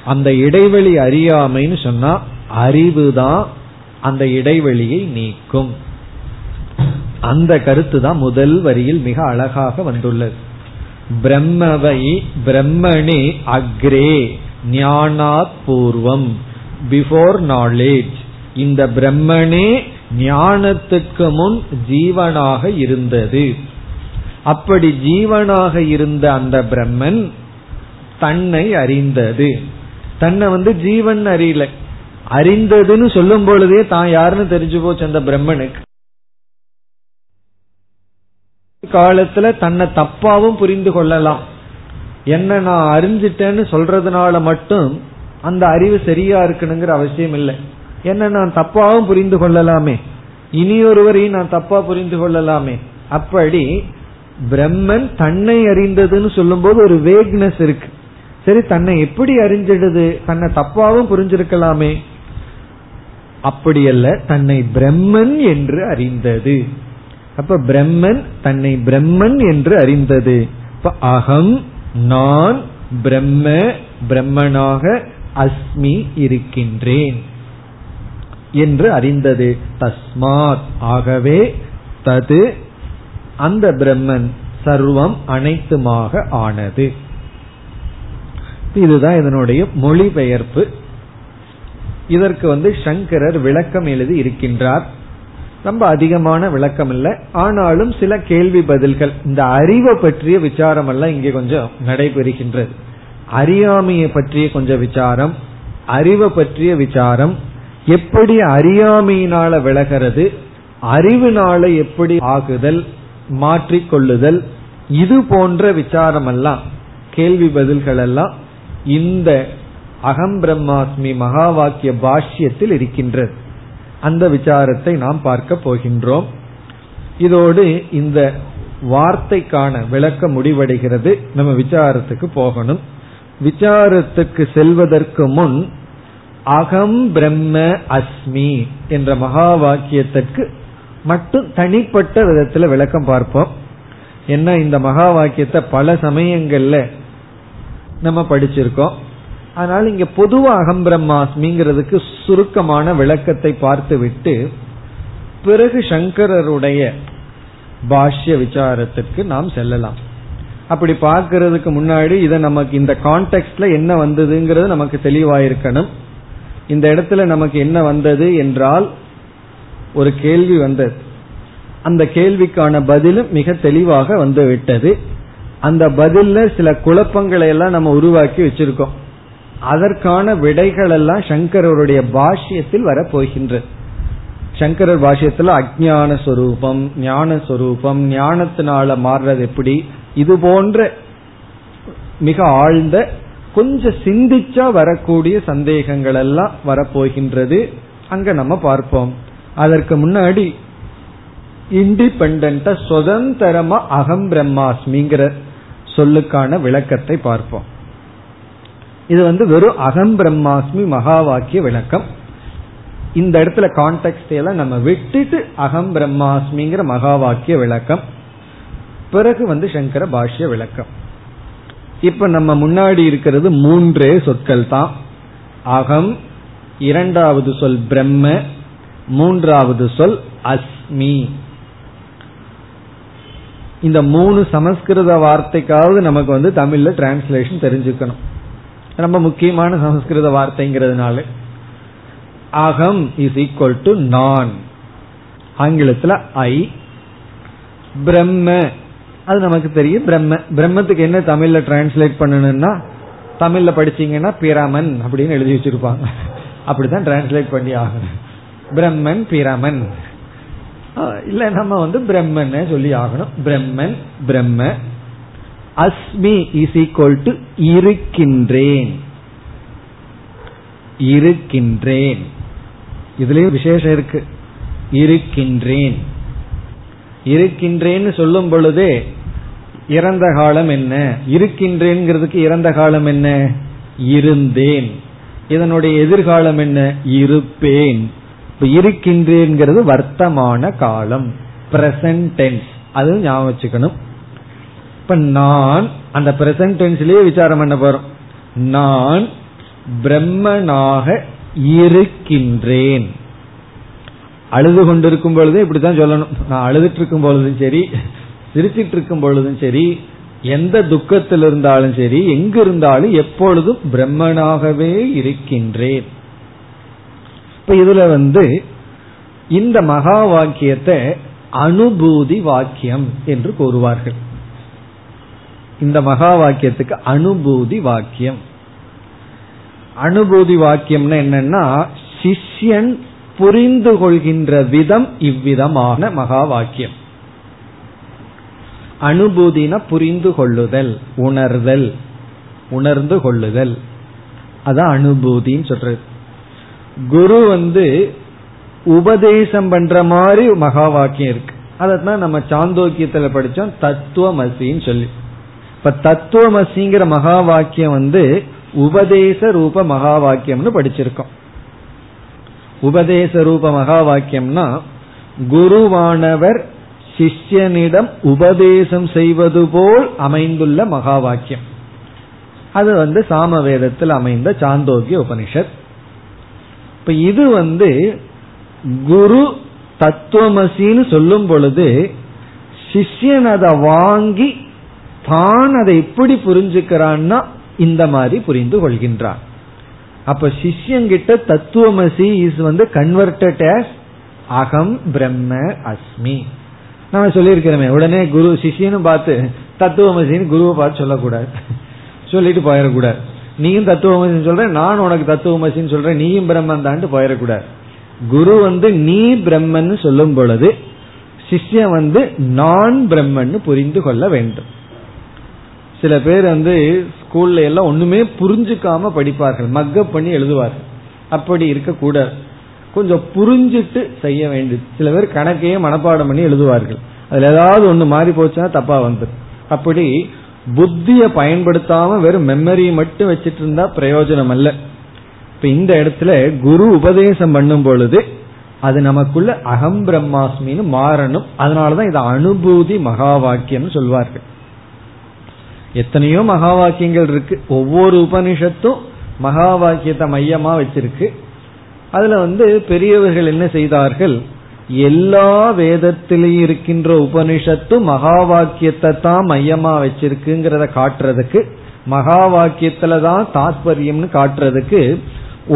Speaker 1: அந்த இடைவெளி அறியாமைன்னு சொன்னா அறிவுதான் அந்த இடைவெளியை நீக்கும். அந்த கருத்து தான் முதல் வரியில் மிக அழகாக வந்துள்ளது. பிரம்மவை பிரம்மணி அக்ரே ஞானாத் பூர்வம். பிஃபோர் நாலேஜ் இந்த பிரம்மனே ஞானத்துக்கு முன் ஜீவனாக இருந்தது. அப்படி ஜீவனாக இருந்த அந்த பிரம்மன் தன்னை அறிந்தது. தன்னை வந்து ஜீவன் அறியல. அறிந்ததுன்னு சொல்லும் பொழுதே தான் யாருன்னு தெரிஞ்சு போச்சு அந்த பிரம்மனுக்கு. காலத்துல தன்னை தப்பாவும் புரிந்து கொள்ளலாம். என்ன நான் அறிஞ்சிட்டேன்னு சொல்றதுனால மட்டும் அந்த அறிவு சரியா இருக்கணுங்கிற அவசியம் இல்லை. என்ன நான் தப்பாவும் புரிந்து கொள்ளலாமே. இனி ஒருவரையும் நான் தப்பா புரிந்து கொள்ளலாமே. அப்படி பிரம்மன் தன்னை அறிந்ததுன்னு சொல்லும் போது ஒரு வேக்னஸ் இருக்கு. சரி தன்னை எப்படி அறிஞ்சிடுது? தன்னை தப்பாவும் புரிஞ்சிருக்கலாமே. அப்படியல்ல தன்னை பிரம்மன் என்று அறிந்தது. அப்ப பிரம்மன் தன்னை பிரம்மன் என்று அறிந்தது. இப்ப அகம் நான் பிரம்ம பிரம்மனாக அஸ்மி இருக்கின்றேன் என்று அறிந்தது. தஸ்மாத். ஆகவே தது அந்த பிரம்மன் சர்வம் அனைத்துமாக ஆனது. இதுதான் இதனுடைய மொழிபெயர்ப்பு. இதற்கு வந்து சங்கரர் விளக்கம் எழுதி இருக்கின்றார். ரொம்ப அதிகமான விளக்கம் இல்லை. ஆனாலும் சில கேள்வி பதில்கள் இந்த அறிவை பற்றிய விசாரம் எல்லாம் இங்கே கொஞ்சம் நடைபெறுகின்றது. அறியாமையை பற்றிய கொஞ்சம் விசாரம் அறிவை பற்றிய விசாரம் எப்படி அறியாமையினால விலகிறது அறிவுனால எப்படி ஆகுதல் மாற்றிக்கொள்ளுதல் இது போன்ற விசாரம் எல்லாம் கேள்வி பதில்கள் எல்லாம் இந்த அகம் பிரம்மாஸ்மி மகா வாக்கிய பாஷ்யத்தில் இருக்கின்றது. அந்த விசாரத்தை நாம் பார்க்க போகின்றோம். இதோடு இந்த வார்த்தைக்கான விளக்க முடிவடைகிறது. நம்ம விசாரத்துக்கு போகணும். விசாரத்துக்கு செல்வதற்கு முன் அகம் பிரம்ம அஸ்மி என்ற மகா வாக்கியத்திற்கு மட்டும் தனிப்பட்ட விதத்துல விளக்கம் பார்ப்போம். என்ன இந்த மகா வாக்கியத்தை பல சமயங்கள்ல நம்ம படிச்சிருக்கோம். அதனால இங்க பொதுவா அகம் பிரம்மாஸ்மிங்கிறதுக்கு சுருக்கமான விளக்கத்தை பார்த்து விட்டு பிறகு சங்கரருடைய பாஷ்ய விசாரத்திற்கு நாம் செல்லலாம். அப்படி பார்க்கறதுக்கு முன்னாடி இதை நமக்கு இந்த கான்டெக்ட்ல என்ன வந்ததுங்கிறது நமக்கு தெளிவாயிருக்கணும். இந்த இடத்துல நமக்கு என்ன வந்தது என்றால் ஒரு கேள்வி வந்தது. அந்த கேள்விக்கான பதிலும் மிக தெளிவாக வந்து விட்டது அந்த பதில்ல சில குழப்பங்களை எல்லாம் நம்ம உருவாக்கி வச்சிருக்கோம். அதற்கான விடைகள் எல்லாம் சங்கரருடைய பாஷ்யத்தில் வர போகின்றது சங்கரர் பாஷ்யத்துல அஜான சொரூபம் ஞான சொரூபம் ஞானத்தினால மாறுறது எப்படி இது போன்ற மிக ஆழ்ந்த கொஞ்சம் சிந்திச்சா வரக்கூடிய சந்தேகங்கள் எல்லாம் வரப்போகின்றது. அங்க நம்ம பார்ப்போம். அதற்கு முன்னாடி இண்டிபெண்டா சுதந்திரமா அகம் பிரம்மாஸ்மிங்கிற சொல்லுக்கான விளக்கத்தை பார்ப்போம். இது வந்து வெறும் அகம் பிரம்மாஸ்மி மகா வாக்கிய விளக்கம். இந்த இடத்துல கான்டெக்ட் எல்லாம் நம்ம விட்டுட்டு அகம் பிரம்மாஸ்மிங்கிற மகா வாக்கிய விளக்கம். பிறகு வந்து சங்கர பாஷ்ய விளக்கம். இப்ப நம்ம முன்னாடி இருக்கிறது மூன்றே சொற்கள் தான். அகம் இரண்டாவது சொல் பிரம்ம மூன்றாவது சொல் அஸ்மி. இந்த மூணு சமஸ்கிருத வார்த்தைக்காவது நமக்கு வந்து தமிழ்ல டிரான்ஸ்லேஷன் தெரிஞ்சுக்கணும். ரொம்ப முக்கியமான சமஸ்கிருத வார்த்தைங்கிறதுனால. அகம் இஸ் ஈக்வல் டு நான். ஆங்கிலத்தில் ஐ பிரம்ம அது நமக்கு தெரியும். பிரம்ம பிரம்மத்துக்கு என்ன தமிழ்ல டிரான்ஸ்லேட் பண்ணணும்னா தமிழ்ல படிச்சீங்கன்னா பிரமன் அப்படின்னு எழுதி வச்சிருப்பாங்க. அப்படிதான் டிரான்ஸ்லேட் பண்ணி ஆகணும். பிரம்மன் பிரமன். இல்ல நம்ம வந்து பிரம்மன் சொல்லி ஆகணும். பிரம்மன் பிரம்ம. அஸ்மி இஸ் ஈக்வல் டு இருக்கின்றேன். இருக்கின்றேன். இதுலயும் விசேஷம் இருக்கு. இருக்கின்றேன். இருக்கின்றேன்னு சொல்லும் பொழுதே இறந்த காலம் என்ன? இருக்கின்றேங்கிறதுக்கு இறந்த காலம் என்ன? இருந்தேன். இதனுடைய எதிர்காலம் என்ன? இருப்பேன். இருக்கின்றேங்கிறது வர்த்தமான காலம். பிரசன்ட் டென்ஸ் அது ஞாபகம் வச்சுக்கணும். இப்ப நான் அந்த பிரசன்ட் டென்ஸ்லயே விசாரம் பண்ண போறோம். நான் பிரம்மனாக இருக்கின்றேன். அழுது கொண்டிருக்கும் பொழுது இப்படித்தான் சொல்லணும். நான் அழுதுட்டு இருக்கும் பொழுதும் சரி சிரிச்சிட்டு இருக்கும் பொழுதும் சரி எந்த துக்கத்தில் இருந்தாலும் சரி எங்க இருந்தாலும் எப்பொழுதும் பிரம்மனாகவே இருக்கின்றேன். இப்ப இதுல வந்து இந்த மகா வாக்கியத்தை அனுபூதி வாக்கியம் என்று கூறுவார்கள். இந்த மகா வாக்கியத்துக்கு அனுபூதி வாக்கியம். அனுபூதி வாக்கியம்னா என்னன்னா சிஷ்யன் புரிந்து கொள்கின்ற விதம் இவ்விதமான மகா வாக்கியம் அனுபூதின புரிந்து கொள்ளுதல் உணர்தல் உணர்ந்து கொள்ளுதல் அதான் அனுபூதின்னு சொல்றது. குரு வந்து உபதேசம் பண்ற மாதிரி மகா வாக்கியம் இருக்கு. அதான் நம்ம சாந்தோக்கியத்துல படிச்சோம் தத்துவமசின்னு சொல்லி. இப்ப தத்துவமசிங்கிற மகா வாக்கியம் வந்து உபதேச ரூப மகா வாக்கியம்னு படிச்சிருக்கோம். உபதேச ரூப மகா வாக்கியம்னா குருவானவர் சிஷ்யனிடம் உபதேசம் செய்வது போல் அமைந்துள்ள மகா வாக்கியம் அது வந்து சாமவேதத்தில் அமைந்த சாந்தோக்கிய உபனிஷத். இப்ப இது வந்து குரு தத்துவமசின்னு சொல்லும் பொழுது சிஷ்யன் அதை வாங்கி தான் அதை எப்படி புரிஞ்சுக்கிறான்னா இந்த மாதிரி புரிந்து கொள்கின்றான். அப்ப சிஷ்யங்கிட்ட தத்துவமசி இஸ் வந்து கன்வெர்டட் ஆஸ் அகம் பிரம்ம அஸ்மி. நான் சொல்லியிருக்கிறோமே உடனே குரு சிஷியனும் பார்த்து தத்துவமசின்னு குருவை பார்த்து சொல்லக்கூடாது. சொல்லிட்டு போயிடக்கூடாது. நீயும் தத்துவமசின்னு சொல்ற நான் உனக்கு தத்துவமசின்னு சொல்றேன் நீயும் பிரம்மன் தான்ட்டு போயிடக்கூடாது. குரு வந்து நீ பிரம்மன் சொல்லும் பொழுது சிஷ்யன் வந்து நான் பிரம்மன் புரிந்து கொள்ள வேண்டும். சில பேர் வந்து ஸ்கூல்ல எல்லாம் ஒண்ணுமே புரிஞ்சுக்காம படிப்பார்கள். மக்கப் பண்ணி எழுதுவார்கள். அப்படி இருக்கக்கூடாது. கொஞ்சம் புரிஞ்சிட்டு செய்ய வேண்டியது. சில பேர் கணக்கையே மனப்பாடம் பண்ணி எழுதுவார்கள். அதுல ஏதாவது ஒண்ணு மாறி போச்சுன்னா தப்பா வந்துடும் அப்படி புத்திய பயன்படுத்தாம வெறும் மெமரி மட்டும் வச்சிட்டு இருந்தா பிரயோஜனம் அல்ல. இப்ப இந்த இடத்துல குரு உபதேசம் பண்ணும் பொழுது அது நமக்குள்ள அகம் பிரம்மாஸ்மின்னு மாறணும். அதனாலதான் இது அனுபூதி மகா வாக்கியம் சொல்வார்கள். எத்தனையோ மகா வாக்கியங்கள் இருக்கு. ஒவ்வொரு உபனிஷத்தும் மகா வாக்கியத்தை மையமா வச்சிருக்கு. அதுல வந்து பெரியவர்கள் என்ன செய்தார்கள்? எல்லா வேதத்திலையும் இருக்கின்ற உபனிஷத்தும் மகா வாக்கியத்தை தான் மையமா வச்சிருக்குங்கிறத காட்டுறதுக்கு மகா வாக்கியத்துல தான் தாத்பரியம்னு காட்டுறதுக்கு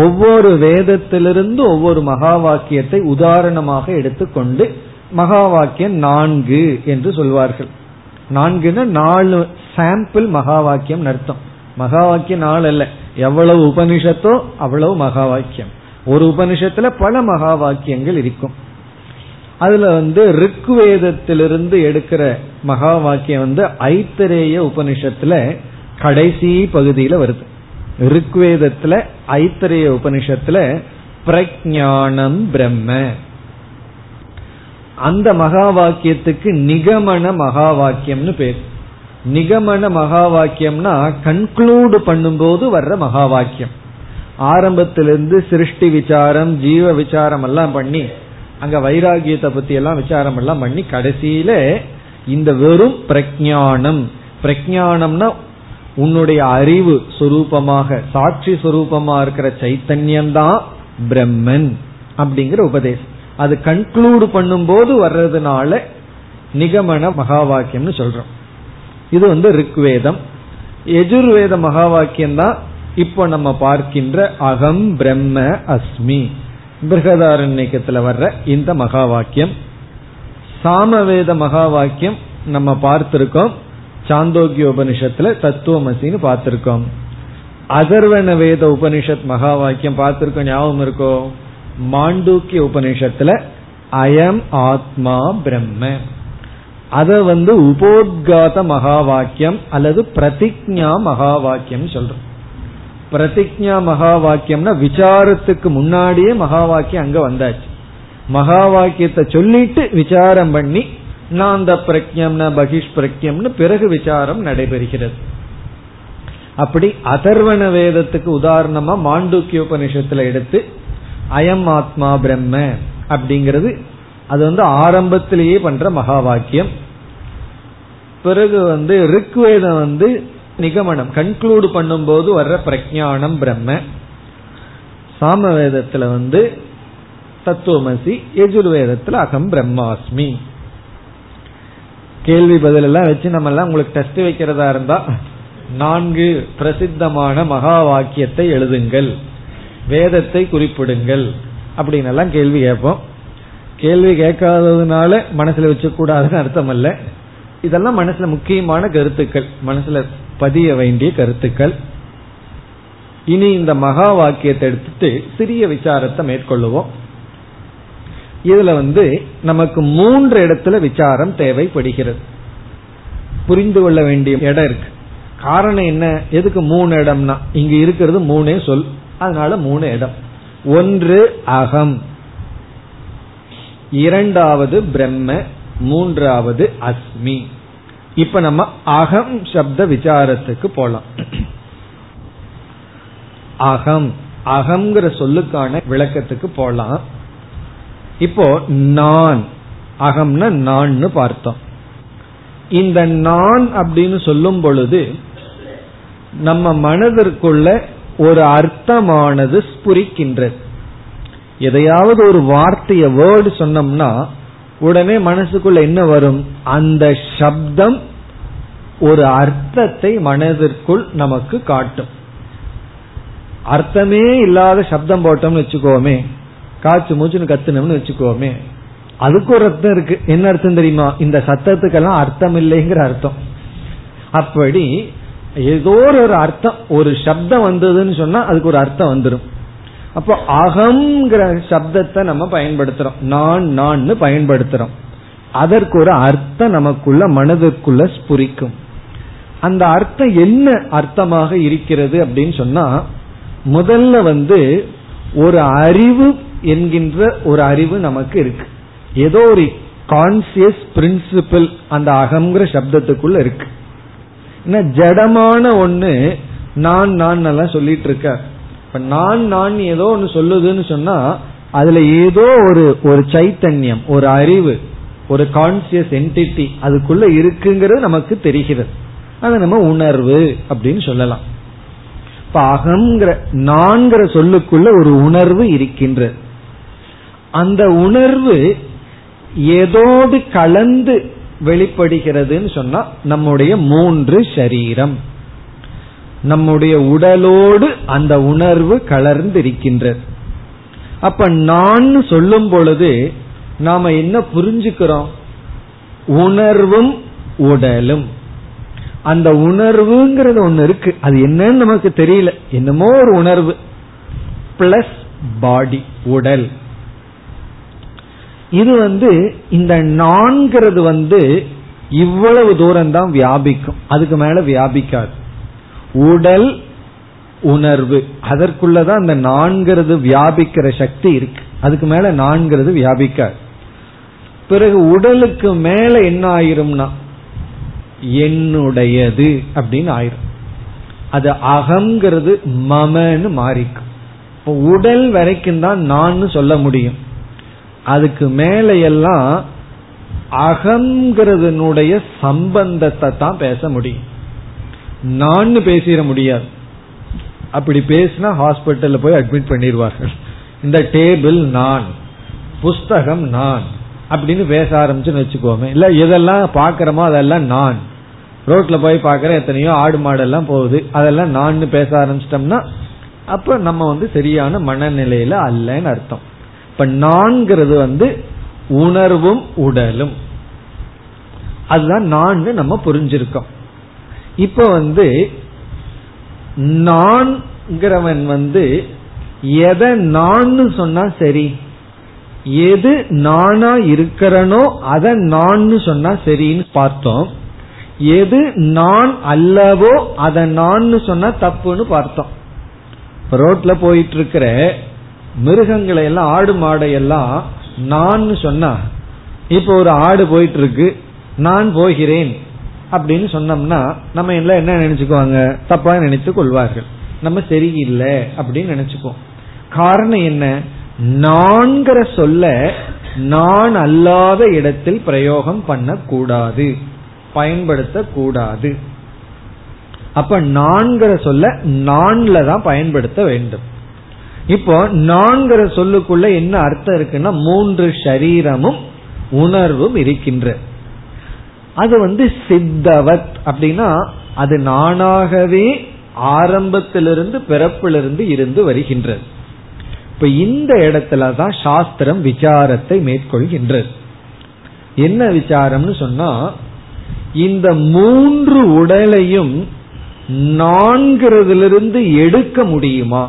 Speaker 1: ஒவ்வொரு வேதத்திலிருந்து ஒவ்வொரு மகா வாக்கியத்தை உதாரணமாக எடுத்துக்கொண்டு மகா வாக்கியம் நான்கு என்று சொல்வார்கள். நான்குன்னா நாலு சாம்பிள் மகா வாக்கியம் அர்த்தம். மகா வாக்கியம் நாலு அல்ல. எவ்வளவு உபனிஷத்தோ அவ்வளவு மகா வாக்கியம் ஒரு உபனிஷத்துல பல மகா வாக்கியங்கள் இருக்கும். அதுல வந்து ரிக்வேதத்திலிருந்து எடுக்கிற மகா வாக்கியம் வந்து ஐத்தரேய உபனிஷத்துல கடைசி பகுதியில வருது. ரிக்வேதத்துல ஐத்தரேய உபனிஷத்துல பிரஜானம் பிரம்ம. அந்த மகா வாக்கியத்துக்கு நிகமன மகா வாக்கியம்னு பேர். நிகமன மகா வாக்கியம்னா கன்க்ளூடு பண்ணும்போது வர்ற மகா வாக்கியம் ஆரம்பத்திலிருந்து சிருஷ்டி விசாரம் ஜீவ விசாரம் எல்லாம் பண்ணி அங்க வைராகியத்தை பத்தி எல்லாம் விசாரம் எல்லாம் பண்ணி கடைசியில இந்த வெறும் பிரஜானம். பிரஜானம்னா உன்னுடைய அறிவு சுரூபமாக சாட்சி சுரூபமா இருக்கிற சைத்தன்யம் தான் பிரம்மன் அப்படிங்கிற உபதேசம். அது கன்க்ளூடு பண்ணும்போது வர்றதுனால நிகமன மகா வாக்கியம்னு சொல்றோம். இது வந்து ரிக்வேதம். எஜுர்வேத மகா வாக்கியம் தான் இப்போ நம்ம பார்க்கின்ற அகம் பிரம்ம அஸ்மி. பிருகதாரண்யத்துல வர்ற இந்த மகா வாக்கியம் சாமவேத மகா வாக்கியம் நம்ம பார்த்திருக்கோம். சாந்தோக்கிய உபனிஷத்துல தத்துவமசின்னு பார்த்திருக்கோம். அதர்வன வேத உபனிஷத் மகா வாக்கியம் பார்த்திருக்கோம் ஞாபகம் இருக்கோ? மாண்டூக்கிய உபநிஷத்துல அயம் ஆத்மா பிரம்ம. அத வந்து உபோத்காத மகா வாக்கியம் அல்லது பிரதிஜா மகா வாக்கியம் சொல்றோம். பிரதிஜா மகா வாக்கியம்னா விசாரத்துக்கு முன்னாடியே மகா வாக்கியம் அங்க வந்தாச்சு. மகா வாக்கியத்தை சொல்லிட்டு விசாரம் பண்ணி நாந்த பிரக்ஞம்னா பகிஷ் பிரக்யம்னு பிறகு விசாரம் நடைபெறுகிறது. அப்படி அதர்வண வேதத்துக்கு உதாரணமா மாண்டூக்கிய உபனிஷத்துல எடுத்து அயம் ஆத்மா பிரம்ம அப்படிங்கிறது அது வந்து ஆரம்பத்திலேயே பண்ற மகா வாக்கியம் பிறகு வந்து ரிக்வேதம் வந்து நிகமனம் கன்க்ளூடு பண்ணும்போது வர்ற பிரஜானம் பிரம்ம. சாமவேதத்துல வந்து தத்துவமசி எஜுர்வேதத்துல அகம் பிரம்மாஸ்மி. கேள்வி பதில் எல்லாம் வச்சு நம்ம எல்லாம் உங்களுக்கு டெஸ்ட் வைக்கிறதா இருந்தா நான்கு பிரசித்தமான மகா வாக்கியத்தை எழுதுங்கள். வேதத்தை குறிப்பிடுங்கள். அப்படின்னு எல்லாம் கேள்வி கேட்போம். கேள்வி கேட்காததுனால மனசுல வச்சுக்கூடாதுன்னு அர்த்தம் அல்ல இதெல்லாம் மனசுல முக்கியமான கருத்துக்கள். மனசுல பதிய வேண்டிய கருத்துக்கள். இனி இந்த மகா வாக்கியத்தை எடுத்துட்டு சிறிய விசாரத்தை மேற்கொள்ளுவோம். இதுல வந்து நமக்கு மூன்று இடத்துல விசாரம் தேவைப்படுகிறது. புரிந்து கொள்ள வேண்டிய இடம் இருக்கு. காரணம் என்ன? எதுக்கு மூணு இடம்னா? இங்க இருக்கிறது மூணே சொல். அதனால மூணு இடம். ஒன்று அகம். இரண்டாவது பிரம்ம மூன்றாவது அஸ்மி. இப்ப நம்ம அகம் சப்த விசாரத்துக்கு போலாம். அகம் அகங்கிற சொல்லுக்கான விளக்கத்துக்கு போலாம். இப்போ நான் அகம்னா நான்னு பார்த்தோம். இந்த நான் அப்படின்னு சொல்லும் பொழுது நம்ம மனதிற்குள்ள ஒரு அர்த்தமானது ஸ்புரிக்கின்றது. எதையாவது ஒரு வார்த்தைய வேர்டு சொன்னோம்னா உடனே மனசுக்குள்ள என்ன வரும்? அந்த சப்தம் ஒரு அர்த்தத்தை மனதிற்குள் நமக்கு காட்டும். அர்த்தமே இல்லாத சப்தம் போட்டோம்னு வச்சுக்கோமே காய்ச்சி மூச்சுன்னு கத்துனோம்னு வச்சுக்கோமே அதுக்கு ஒரு அர்த்தம் இருக்கு. என்ன அர்த்தம் தெரியுமா? இந்த சத்தத்துக்கெல்லாம் அர்த்தம் இல்லைங்கிற அர்த்தம். அப்படி ஏதோ ஒரு அர்த்தம் ஒரு சப்தம் வந்ததுன்னு சொன்னா அதுக்கு ஒரு அர்த்தம் வந்துடும் அப்போ அகங்கிற சப்தத்தை நம்ம பயன்படுத்துறோம். நான் நான் பயன்படுத்துறோம். அதற்கு ஒரு அர்த்தம் நமக்குள்ள மனதிற்குள்ள ஸ்புரிக்கும். அந்த அர்த்தம் என்ன அர்த்தமாக இருக்கிறது அப்படின்னு சொன்னா முதல்ல வந்து ஒரு அறிவு என்கின்ற ஒரு அறிவு நமக்கு இருக்கு. ஏதோ ஒரு கான்சியஸ் பிரின்சிபிள் அந்த அகங்கிற சப்தத்துக்குள்ள இருக்கு. ஜடமான ஒண்ணு நான் நான் எல்லாம் சொல்லிட்டு இருக்க. இப்ப நான் நான் ஏதோ ஒன்னு சொல்லுதுன்னு சொன்னா அதுல ஏதோ ஒரு ஒரு சைத்தன்யம் ஒரு அறிவு ஒரு கான்சியஸ் என்டிட்டி அதுக்குள்ள இருக்குங்கிறது நமக்கு தெரிகிறது. அதை நம்ம உணர்வு அப்படின்னு சொல்லலாம். இப்ப அகங்கிற நான்கிற சொல்லுக்குள்ள ஒரு உணர்வு இருக்கின்றது அந்த உணர்வு ஏதோடு கலந்து வெளிப்படுகிறதுன்னு சொன்னா நம்முடைய மூன்று சரீரம். நம்முடைய உடலோடு அந்த உணர்வு கலர்ந்து இருக்கின்றது அப்ப நான் சொல்லும் பொழுது நாம என்ன புரிஞ்சுக்கிறோம்? உணர்வும் உடலும். அந்த உணர்வுங்கிறது ஒண்ணு இருக்கு. அது என்னன்னு நமக்கு தெரியல. என்னமோ ஒரு உணர்வு. பிளஸ் பாடி உடல். இது வந்து இந்த நான்கிறது வந்து இவ்வளவு தூரம் தான் வியாபிக்கும். அதுக்கு மேல வியாபிக்காது. உடல் உணர்வு. அதற்குள்ளதான் அந்த நான்கிறது வியாபிக்கிற சக்தி இருக்கு. அதுக்கு மேல நான்கிறது வியாபிக்காது. பிறகு உடலுக்கு மேல என்ன ஆயிரும்னா என்னுடையது அப்படின்னு ஆயிரும். அது அகங்கிறது மமன்னு மாறிக்கும். இப்போ உடல் வரைக்கும் தான் நான் சொல்ல முடியும். அதுக்கு மேலையெல்லாம் அகங்கிறதுனுடைய சம்பந்தத்தை தான் பேச முடியும். நான் பேசிட முடியாது. அப்படி பேசினா ஹாஸ்பிட்டல்ல போய் அட்மிட் பண்ணிடுவார்கள் இந்த டேபிள் நான் புஸ்தகம் நான் அப்படின்னு பேச ஆரம்பிச்சுன்னு வச்சுக்கோமே. இல்ல எதெல்லாம் பாக்கிறோமோ அதெல்லாம் நான். ரோட்ல போய் பாக்குற எத்தனையோ ஆடு மாடெல்லாம் போகுது. அதெல்லாம் நான் பேச ஆரம்பிச்சிட்டோம்னா அப்ப நம்ம வந்து சரியான மனநிலையில அல்லன்னு அர்த்தம். இப்ப நான்கிறது வந்து உணர்வும் உடலும். அதுதான் நான் நம்ம புரிஞ்சிருக்கோம். இப்ப வந்து நான்கிறவன் வந்து எதை நான் சொன்னா சரி எது நானா இருக்கிறனோ அதை நான் சொன்னா சரின்னு பார்த்தோம். எது நான் அல்லவோ அதை நான் சொன்னா தப்புன்னு பார்த்தோம். ரோட்ல போயிட்டு இருக்கிற மிருகங்களை எல்லாம் ஆடு மாடை எல்லாம் நான் சொன்னா இப்போ ஒரு ஆடு போயிட்டு இருக்கு நான் போகிறேன் அப்படின்னு சொன்னோம்னா நம்ம எல்லாம் என்ன நினைச்சுக்குவாங்க? தப்பா நினைத்து கொள்வார்கள். நம்ம சரியில்லை அப்படின்னு நினைச்சுக்குவோம். காரணம் என்ன? நான்கிற சொல்ல நான் அல்லாத இடத்தில் பிரயோகம் பண்ணக்கூடாது. பயன்படுத்தக்கூடாது. அப்ப நான்கிற சொல்ல நான்ல தான் பயன்படுத்த வேண்டும். இப்போ நான்கிற சொல்லுக்குள்ள என்ன அர்த்தம் இருக்குன்னா மூன்று ஷரீரமும் உணர்வும் இருக்கின்ற. அது வந்து சித்தவத் அப்படின்னா அது நானாகவே ஆரம்பத்திலிருந்து பிறப்பிலிருந்து இருந்து வருகின்றது. இப்ப இந்த இடத்துல தான் சாஸ்திரம் விசாரத்தை மேற்கொள்கின்றது. என்ன விசாரம்னு சொன்னா இந்த மூன்று உடலையும் நான்கிறதிலிருந்து எடுக்க முடியுமா?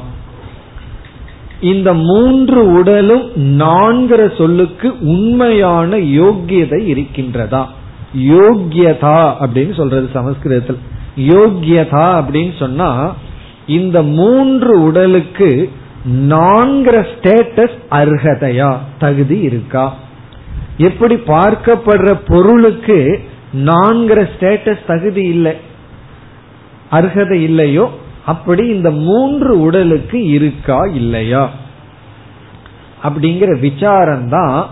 Speaker 1: இந்த மூன்று உடலும் நான்கிற சொல்லுக்கு உண்மையான யோக்கியதை இருக்கின்றதா? யோக்கியதா அப்படின்னு சொல்றது சமஸ்கிருதத்தில். யோக்கியதா அப்படின்னு சொன்னா இந்த மூன்று உடலுக்கு நான்கிற ஸ்டேட்டஸ் அர்ஹதையா தகுதி இருக்கா? எப்படி பார்க்கப்படுற பொருளுக்கு நான்கிற ஸ்டேட்டஸ் தகுதி இல்லை? அர்ஹதை இல்லையோ அப்படி இந்த மூன்று உடலுக்கு இருக்கா இல்லையா? அப்படிங்கிற விசாரம் தான்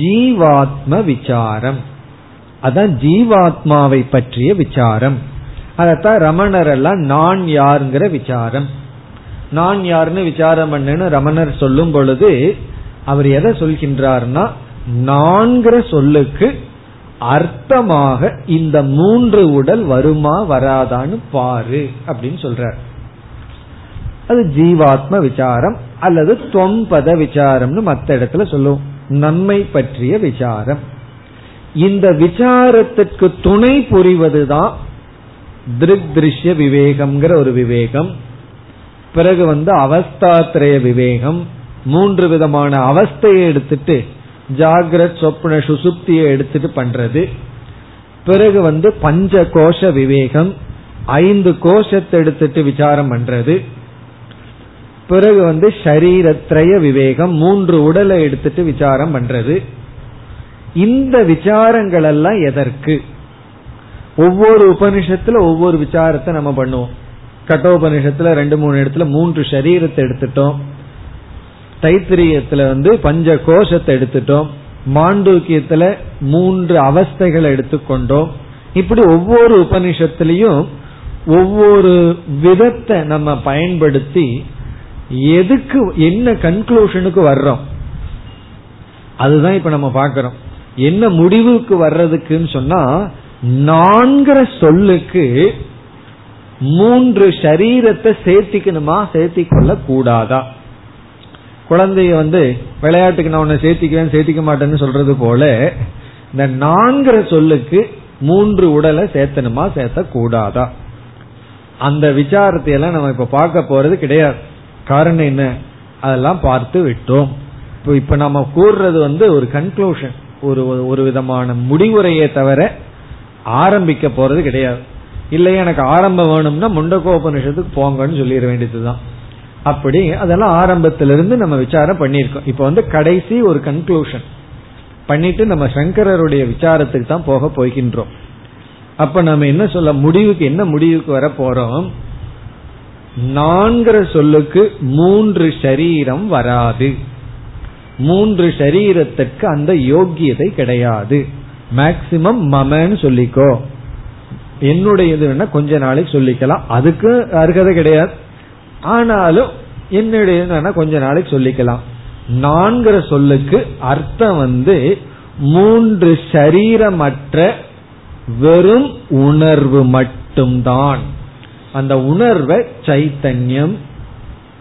Speaker 1: ஜீவாத்ம விசாரம். அதான் ஜீவாத்மாவை பற்றிய விசாரம். அதத்தான் ரமணர் எல்லாம் நான் யாருங்கிற விசாரம். நான் யாருன்னு விசாரம் பண்ணுன்னு ரமணர் சொல்லும் பொழுது அவர் எதை சொல்கின்றார்னா நான்கிற சொல்லுக்கு அர்த்தமாக இந்த மூன்று உடல் வருமா வராதான்னு பாரு அப்படின்னு சொல்றார். அது ஜீவாத்ம விசாரம் அல்லது தொம்பத விசாரம்னு மத்த இடத்துல சொல்லுவோம். நன்மை பற்றிய விசாரம். இந்த விசாரத்திற்கு துணை புரிவதுதான் திருக் திருஷ்ய விவேகம்ங்கிற ஒரு விவேகம். பிறகு வந்து அவஸ்தாத்திரய விவேகம். மூன்று விதமான அவஸ்தையை எடுத்துட்டு ஜாகிரத் சொப்ன சுசுப்தியை எடுத்துட்டு பண்றது. பிறகு வந்து பஞ்ச கோஷ விவேகம் ஐந்து கோஷத்தை எடுத்துட்டு விசாரம் பண்றது. பிறகு வந்து ஷரீரத்ரய விவேகம் மூன்று உடலை எடுத்துட்டு விசாரம் பண்றது. இந்த விசாரங்கள் எல்லாம் எதற்கு? ஒவ்வொரு உபனிஷத்துல ஒவ்வொரு விசாரத்தை நம்ம பண்ணுவோம். கட்டோபனிஷத்துல ரெண்டு மூணு இடத்துல மூன்று சரீரத்தை எடுத்துட்டோம். தைத்திரியத்துல வந்து பஞ்ச கோஷத்தை எடுத்துட்டோம். மாண்டூக்கியத்துல மூன்று அவஸ்தைகளை எடுத்துக்கொண்டோம். இப்படி ஒவ்வொரு உபனிஷத்துலயும் ஒவ்வொரு விதத்தை நம்ம பயன்படுத்தி எதுக்கு என்ன கன்க்ளூஷனுக்கு வர்றோம். அதுதான் இப்ப நம்ம பாக்கிறோம் என்ன முடிவுக்கு வர்றதுக்குன்னு சொன்னா நான்கிற சொல்லுக்கு மூன்று சரீரத்தை சேர்த்திக்கணுமா சேர்த்திக் கொள்ள கூடாதா குழந்தைய வந்து விளையாட்டுக்கு நான் உன்னை சேர்த்திக்குவேன் சேர்த்திக்க மாட்டேன்னு சொல்றது போல இந்த நான்கிற சொல்லுக்கு மூன்று உடலை சேர்த்தணுமா சேர்த்த கூடாதா அந்த விசாரத்தை எல்லாம் நம்ம இப்ப பார்க்க போறது கிடையாது. காரணம் என்ன? அதெல்லாம் பார்த்து விட்டோம். இப்போ இப்ப நம்ம கூறுறது வந்து ஒரு கன்க்ளூஷன் ஒரு ஒரு விதமான முடிவுரையை தவிர ஆரம்பிக்க போறது கிடையாது. இல்லை எனக்கு ஆரம்பம் வேணும்னா முண்டகோபனிஷத்துக்கு போங்கன்னு சொல்லிட வேண்டியதுதான். அப்படி அதெல்லாம் ஆரம்பத்திலிருந்து நம்ம விசாரம் பண்ணியிருக்கோம். இப்போ வந்து கடைசி ஒரு கன்க்ளூஷன் பண்ணிட்டு நம்ம சங்கரருடைய விசாரத்துக்கு தான் போக போகின்றோம். அப்ப நம்ம என்ன சொல்ல முடிவுக்கு என்ன முடிவுக்கு வர போறோம்? நான்கிற சொல்லுக்கு மூன்று சரீரம் வராது. மூன்று சரீரத்திற்கு அந்த யோக்கியதை கிடையாது. மேக்சிமம் மமன்னு சொல்லிக்கோ. என்னுடையது வேணா கொஞ்ச நாளைக்கு சொல்லிக்கலாம். அதுக்கு அருகதை கிடையாது. ஆனாலும் என்னுடைய கொஞ்ச நாளைக்கு சொல்லிக்கலாம். நான்கிற சொல்லுக்கு அர்த்தம் வந்து மூன்று சரீரமற்ற வெறும் உணர்வு மட்டும்தான். அந்த உணர்வை சைத்தன்யம்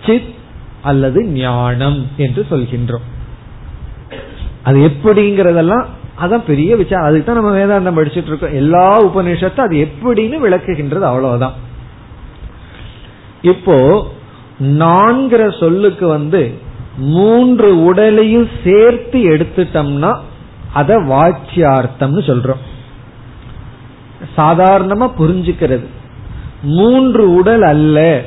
Speaker 1: சித் அல்லது ஞானம் என்று சொல்கின்றோம். அது எப்படிங்கிறதெல்லாம் அதான் பெரிய விஷயம். அதுக்கு தான் நம்ம வேதாந்தம் படிச்சுட்டு இருக்கோம். எல்லா உபநிஷத்தும் அது எப்படின்னு விளக்குகின்றது அவ்வளவுதான். இப்போ நான்கிற சொல்லுக்கு வந்து மூன்று உடலையும் சேர்த்து எடுத்துட்டோம்னா அத வாச்சியார்த்தம்னு சொல்றோம். சாதாரணமா புரிஞ்சுக்கிறது. மூன்று உடல் அல்ல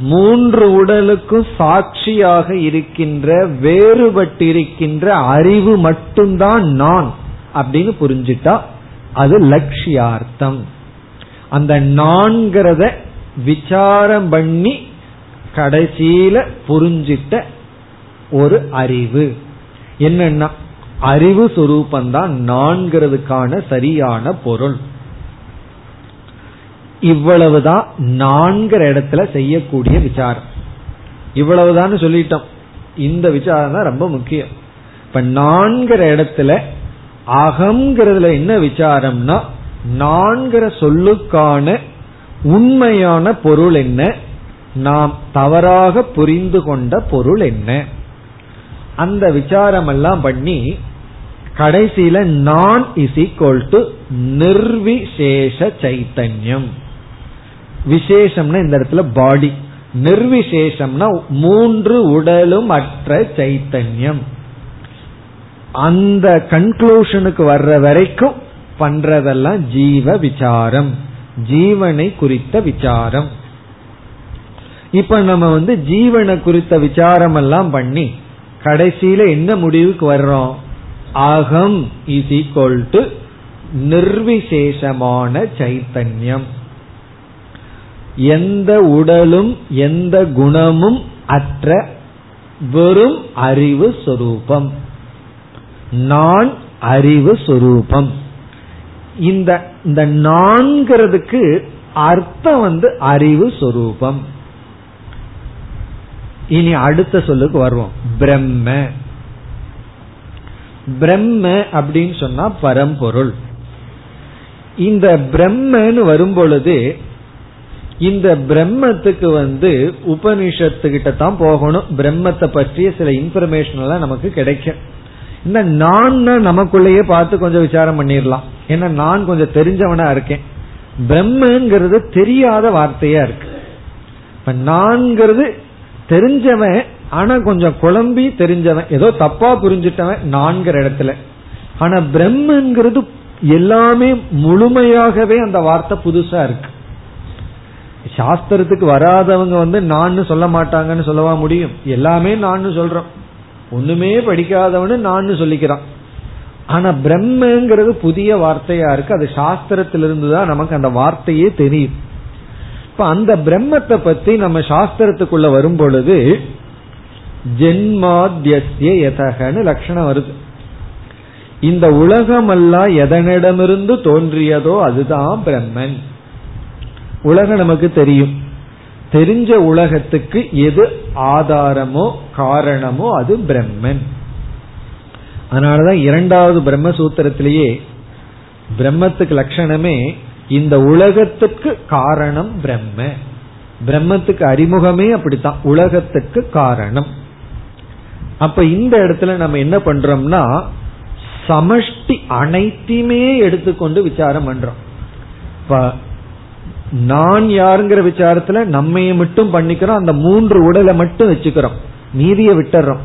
Speaker 1: மூன்று உடலுக்கும் சாட்சியாக இருக்கின்ற வேறுபட்டிருக்கின்ற அறிவு மட்டும்தான் நான் அப்படின்னு புரிஞ்சுட்டா அது லட்சியார்த்தம். அந்த நான்கிறத விசாரம் பண்ணி கடைசியில புரிஞ்சிட்ட ஒரு அறிவு. என்னன்னா அறிவு சுரூபந்தான் நான்கிறதுக்கான சரியான பொருள். இவ்வளவுதான் நான்கிற இடத்துல செய்யக்கூடிய விசாரம். இவ்வளவுதான் சொல்லிட்டோம். இந்த விசாரம் தான் ரொம்ப முக்கியம். இப்ப நான்கிற இடத்துல அகம்ங்கிறதுல என்ன விசாரம்னா நான்கிற சொல்லுக்கான உண்மையான பொருள் என்ன? நாம் தவறாக புரிந்து கொண்ட பொருள் என்ன? அந்த விசாரம் எல்லாம் பண்ணி கடைசியில நான் இஸ் ஈக்வல் டு நிர்விசேஷ சைத்தன்யம். விசேஷம்னா இந்த இடத்துல பாடி நிர்விசேஷம்னா மூன்று உடலும் அற்ற சைத்தன்யம். அந்த கன்க்ளூஷனுக்கு வர்ற வரைக்கும் பண்றதெல்லாம் ஜீவ விசாரம். ஜீவனை குறித்த விசாரம். இப்ப நம்ம வந்து ஜீவனை குறித்த விசாரம் எல்லாம் பண்ணி கடைசியில என்ன முடிவுக்கு வர்றோம்? அகம் இஸ் ஈக்வல் டு நிர்விசேஷமான சைத்தன்யம். எந்த உடலும் எந்த குணமும் அற்ற வெறும் அறிவு சொரூபம். நான் அறிவு சொரூபம். இந்த இந்த நான்கிறதுக்கு அர்த்தம் வந்து அறிவு சொரூபம். இனி அடுத்த சொல்லுக்கு வருவோம். பிரம்ம. பிரம்ம அப்படின்னு சொன்னா பரம்பொருள். இந்த பிரம்மன்னு வரும்பொழுது இந்த பிரம்மத்துக்கு வந்து உபனிஷத்துக்கிட்ட தான் போகணும். பிரம்மத்தை பற்றிய சில இன்ஃபர்மேஷன் எல்லாம் நமக்கு கிடைக்கும். இந்த நான் நமக்குள்ளேயே பார்த்து கொஞ்சம் விசாரம் பண்ணிடலாம். ஏன்னா நான் கொஞ்சம் தெரிஞ்சவனா இருக்கேன். பிரம்மங்கிறது தெரியாத வார்த்தையா இருக்கு. இப்ப நான்கிறது தெரிஞ்சவன் ஆனா கொஞ்சம் குழம்பி தெரிஞ்சவன். ஏதோ தப்பா புரிஞ்சிட்டவன் நான்கிற இடத்துல. ஆனா பிரம்மங்கிறது எல்லாமே முழுமையாகவே அந்த வார்த்தை புதுசா இருக்கு. சாஸ்திரத்துக்கு வராதவங்க வந்து நான் சொல்ல மாட்டாங்கன்னு சொல்லவா முடியும்? எல்லாமே நான் சொல்றோம். ஒண்ணுமே படிக்காதவனு நான் சொல்லிக்கிறான். ஆனா பிரம்மங்கிறது புதிய வார்த்தையா இருக்கு. அது சாஸ்திரத்திலிருந்து தான் நமக்கு அந்த வார்த்தையே தெரியும். இப்ப அந்த பிரம்மத்தை பத்தி நம்ம சாஸ்திரத்துக்குள்ள வரும் பொழுது ஜென்மாத்தியசிய எதகன்னு லட்சணம் வருது. இந்த உலகமெல்லாம் எதனிடமிருந்து தோன்றியதோ அதுதான் பிரம்மன். உலகம் நமக்கு தெரியும். தெரிஞ்ச உலகத்துக்கு எது ஆதாரமோ காரணமோ அது பிரம்மன். அதனாலதான் இரண்டாவது பிரம்ம சூத்திரத்திலேயே பிரம்மத்துக்கு லட்சணமே இந்த உலகத்துக்கு காரணம் பிரம்ம. பிரம்மத்துக்கு அறிமுகமே அப்படித்தான் உலகத்துக்கு காரணம். அப்ப இந்த இடத்துல நம்ம என்ன பண்றோம்னா சமஷ்டி அனைத்தையுமே எடுத்துக்கொண்டு விசாரம் பண்றோம். இப்ப நான் யாருங்கிற விசாரத்துல நம்மைய மட்டும் பண்ணிக்கிறோம் அந்த மூன்று உடலை மட்டும் வச்சுக்கிறோம். மீதிய விட்டுறோம்.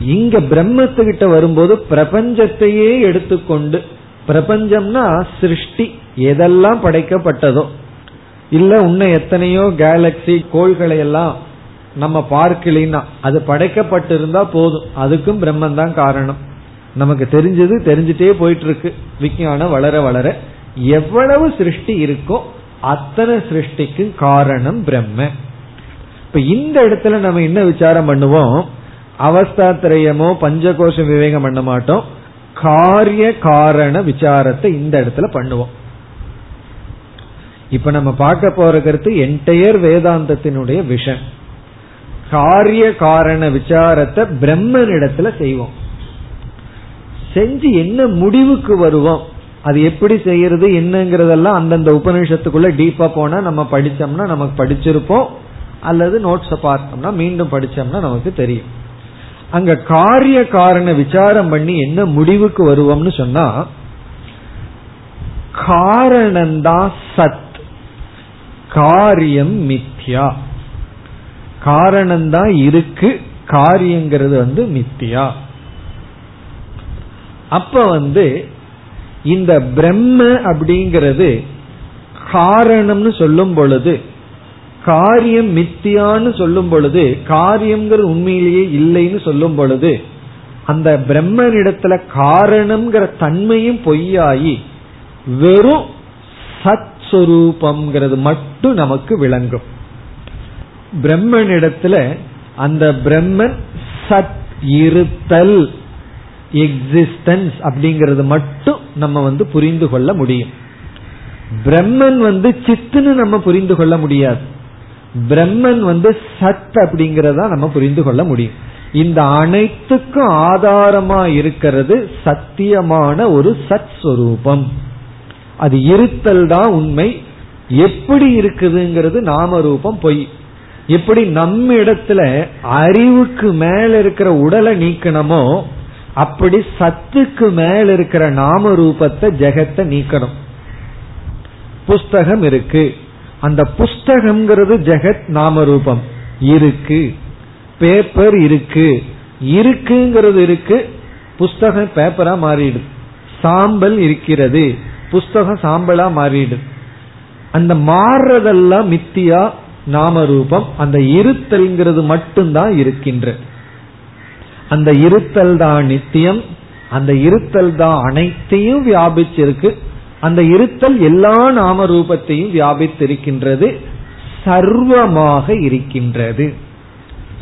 Speaker 1: இங்க பிரம்மத்துக்கிட்ட வரும்போது பிரபஞ்சத்தையே எடுத்துக்கொண்டு பிரபஞ்சம்னா சிருஷ்டி எதெல்லாம் படைக்கப்பட்டதோ. இல்ல உன்ன எத்தனையோ கேலக்சி கோள்களை எல்லாம் நம்ம பார்க்கலின்னா அது படைக்கப்பட்டிருந்தா போதும். அதுக்கும் பிரம்மன் தான் காரணம். நமக்கு தெரிஞ்சது தெரிஞ்சிட்டே போயிட்டு இருக்கு விஞ்ஞானம் வளர வளர எவ்வளவு சிருஷ்டி இருக்கோ அத்தனை சிருஷ்டிக்கு காரணம் பிரம்ம. இப்ப இந்த இடத்துல நம்ம என்ன விசாரம் பண்ணுவோம்? அவஸ்தாத்திரயமோ பஞ்சகோஷம் விவேகம் பண்ண மாட்டோம். காரிய காரண விசாரத்தை இந்த இடத்துல பண்ணுவோம். இப்ப நம்ம பார்க்க போற கருத்து என்டையர் வேதாந்தத்தினுடைய விஷன் காரிய காரண விசாரத்தை பிரம்மனிடத்துல செய்வோம். செஞ்சு என்ன முடிவுக்கு வருவோம்? அது எப்படி செய்யறது என்னங்கிறதெல்லாம் அந்தந்த உபநிஷத்துக்குள்ள டீப்பா போனா நம்ம படிச்சோம்னா நமக்கு படிச்சிருப்போம். அல்லது நோட்ஸ பார்த்தோம்னா மீண்டும் படிச்சோம்னா நமக்கு தெரியும். அங்க காரிய காரண விசாரம் பண்ணி என்ன முடிவுக்கு வருவோம்னு சொன்னா காரணம்தான் சத் காரியம் மித்யா. காரணம்தான் இருக்கு காரியங்கிறது வந்து மித்தியா அப்ப வந்து இந்த பிரம்ம அப்படிங்கிறது காரணம்னு சொல்லும் பொழுது காரியம் மித்தியான்னு சொல்லும் பொழுது காரியம்ங்கிற உண்மையிலேயே இல்லைன்னு சொல்லும் பொழுது அந்த பிரம்மனிடத்துல காரணம்ங்கிற தன்மையும் பொய்யாயி வெறும் சத் சுரூபம்ங்கிறது மட்டும் நமக்கு விளங்கும். பிரம்மனிடத்துல அந்த பிரம்மன் சத் இருத்தல். எக்ஸிஸ்டன்ஸ் அப்படிங்கறது மட்டும் நம்ம வந்து புரிந்து கொள்ள முடியும். பிரம்மன் வந்து சித்துன்னு நம்ம புரிந்து கொள்ள முடியாது. பிரம்மன் வந்து சத் அப்படிங்கறத நம்ம புரிந்து கொள்ள முடியும். இந்த அனைத்துக்கும் ஆதாரமா இருக்கிறது சத்தியமான ஒரு சத் சுரூபம். அது இருத்தல் தான் உண்மை. எப்படி இருக்குதுங்கிறது நாம ரூபம் பொய். எப்படி நம்ம இடத்துல அறிவுக்கு மேல இருக்கிற உடலை நீக்கணுமோ அப்படி சத்துக்கு மேல இருக்கிற நாம ரூபத்தை ஜெகத்தை நீக்கணும். புஸ்தகம் இருக்கு. அந்த புஸ்தகம்ங்கிறது ஜெகத் நாம ரூபம் இருக்கு. பேப்பர் இருக்கு. இருக்குங்கிறது இருக்கு. புஸ்தகம் பேப்பரா மாறிடும். சாம்பல் இருக்கிறது. புஸ்தகம் சாம்பலா மாறிடும். அந்த மாறுறதெல்லாம் மித்தியா நாம ரூபம் அந்த இருத்தல்ங்கிறது மட்டும்தான் இருக்கின்ற. அந்த இருத்தல் தான் நித்தியம் அந்த இருத்தல் தான் அனைத்தையும் வியாபிச்சிருக்கு. அந்த இருத்தல் எல்லா நாம ரூபத்தையும் வியாபித்திருக்கின்றது சர்வமாக இருக்கின்றது.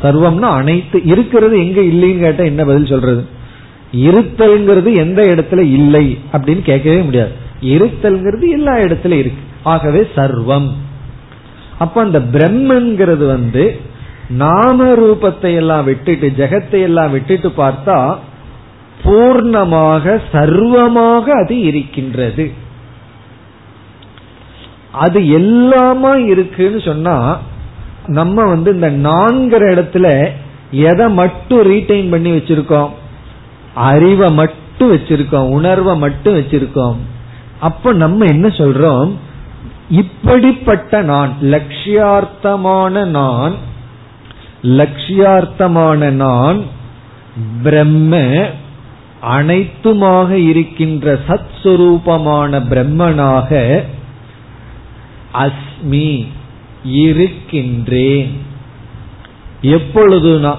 Speaker 1: சர்வம்னா அனைத்து இருக்கிறது எங்க இல்லைன்னு கேட்டா என்ன பதில் சொல்றது? இருத்தல்ங்கிறது எந்த இடத்துல இல்லை அப்படின்னு கேட்கவே முடியாது. இருத்தல்ங்கிறது எல்லா இடத்துல இருக்கு. ஆகவே சர்வம். அப்ப அந்த பிரம்மன்கிறது வந்து நாம ரூபத்தை எல்லாம் விட்டுட்டு ஜெகத்தை எல்லாம் விட்டுட்டு பார்த்தா பூர்ணமாக சர்வமாக அது இருக்கின்றது. அது எல்லாமா இருக்குன்னு சொன்னா நம்ம வந்து இந்த நான்கிற இடத்துல எதை மட்டும் ரீட்டைன் பண்ணி வச்சிருக்கோம். அறிவை மட்டும் வச்சிருக்கோம். உணர்வை மட்டும் வச்சிருக்கோம். அப்ப நம்ம என்ன சொல்றோம்? இப்படிப்பட்ட நான் லட்சியார்த்தமான நான் லட்சியார்த்தமான நான் பிரம்ம அனைத்துமாக இருக்கின்ற சத் சுரூபமான பிரம்மனாக அஸ்மி இருக்கின்றேன். எப்பொழுதுனா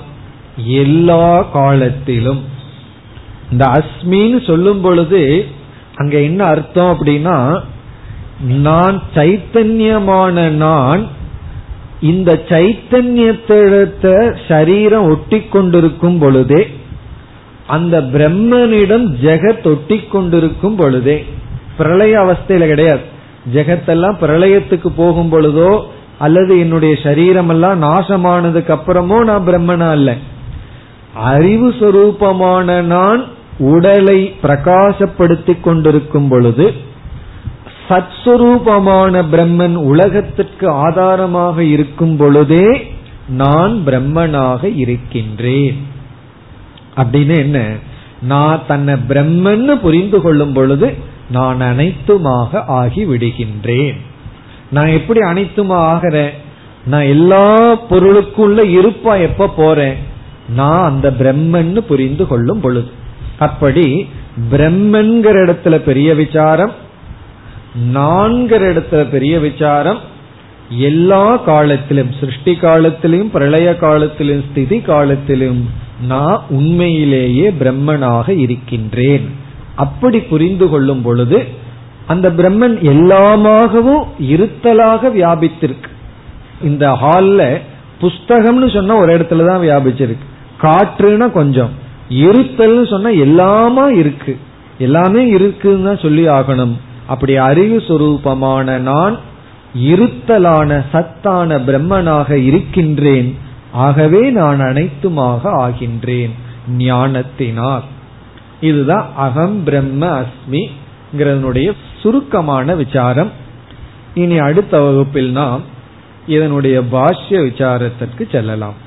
Speaker 1: எல்லா காலத்திலும். இந்த அஸ்மின்னு சொல்லும் பொழுது அங்க என்ன அர்த்தம் அப்படின்னா நான் சைத்தன்யமான நான் இந்த சைத்தன்யத்திடத்த சரீரம் ஒட்டி கொண்டிருக்கும் பொழுதே அந்த பிரம்மனிடம் ஜெகத் ஒட்டி கொண்டிருக்கும் பொழுதே பிரளய அவஸ்தையில கிடையாது. ஜெகத்தெல்லாம் பிரளயத்துக்கு போகும் பொழுதோ அல்லது என்னுடைய சரீரம் எல்லாம் நாசமானதுக்கு அப்புறமோ நான் பிரம்மனா அல்ல. அறிவு சொரூபமான நான் உடலை பிரகாசப்படுத்திக் கொண்டிருக்கும் பொழுது சத்ஸ்வரூபமான பிரம்மன் உலகத்திற்கு ஆதாரமாக இருக்கும் பொழுதே நான் பிரம்மனாக இருக்கின்றேன். அப்படின்னு என்ன? நான் தன்னை பிரம்மன்னு புரிந்து கொள்ளும் பொழுது நான் அனைத்துமாக ஆகி விடுகின்றேன் நான் எப்படி அனைத்துமா ஆகிறேன்? நான் எல்லா பொருளுக்குள்ள இருப்பா எப்ப போறேன்? நான் அந்த பிரம்மன்னு புரிந்து கொள்ளும் பொழுது. அப்படி பிரம்மன்கிற இடத்துல பெரிய விசாரம் நான்கிற இடத்துல பெரிய விசாரம் எல்லா காலத்திலும் சிருஷ்டி காலத்திலும் பிரளய காலத்திலும் ஸ்திதி காலத்திலும் நான் உண்மையிலேயே பிரம்மனாக இருக்கின்றேன். அப்படி புரிந்து கொள்ளும் பொழுது அந்த பிரம்மன் எல்லாமாகவும் இருத்தலாக வியாபித்திருக்கு. இந்த ஹால்ல புஸ்தகம்னு சொன்னா ஒரு இடத்துல தான் வியாபிச்சிருக்கு. காற்றுனா கொஞ்சம் இருத்தல்னு சொன்னா எல்லாமா இருக்கு. எல்லாமே இருக்குன்னு தான் சொல்லி ஆகணும். அப்படி அறிவு சுரூபமான நான் இருத்தலான சத்தான பிரம்மனாக இருக்கின்றேன். ஆகவே நான் அனைத்துமாக ஆகின்றேன். ஞானத்தினால். இதுதான் அகம் பிரம்ம அஸ்மிங்கிறதனுடைய சுருக்கமான விசாரம். இனி அடுத்த வகுப்பில் நாம் இதனுடைய பாஷ்ய விசாரத்திற்கு செல்லலாம்.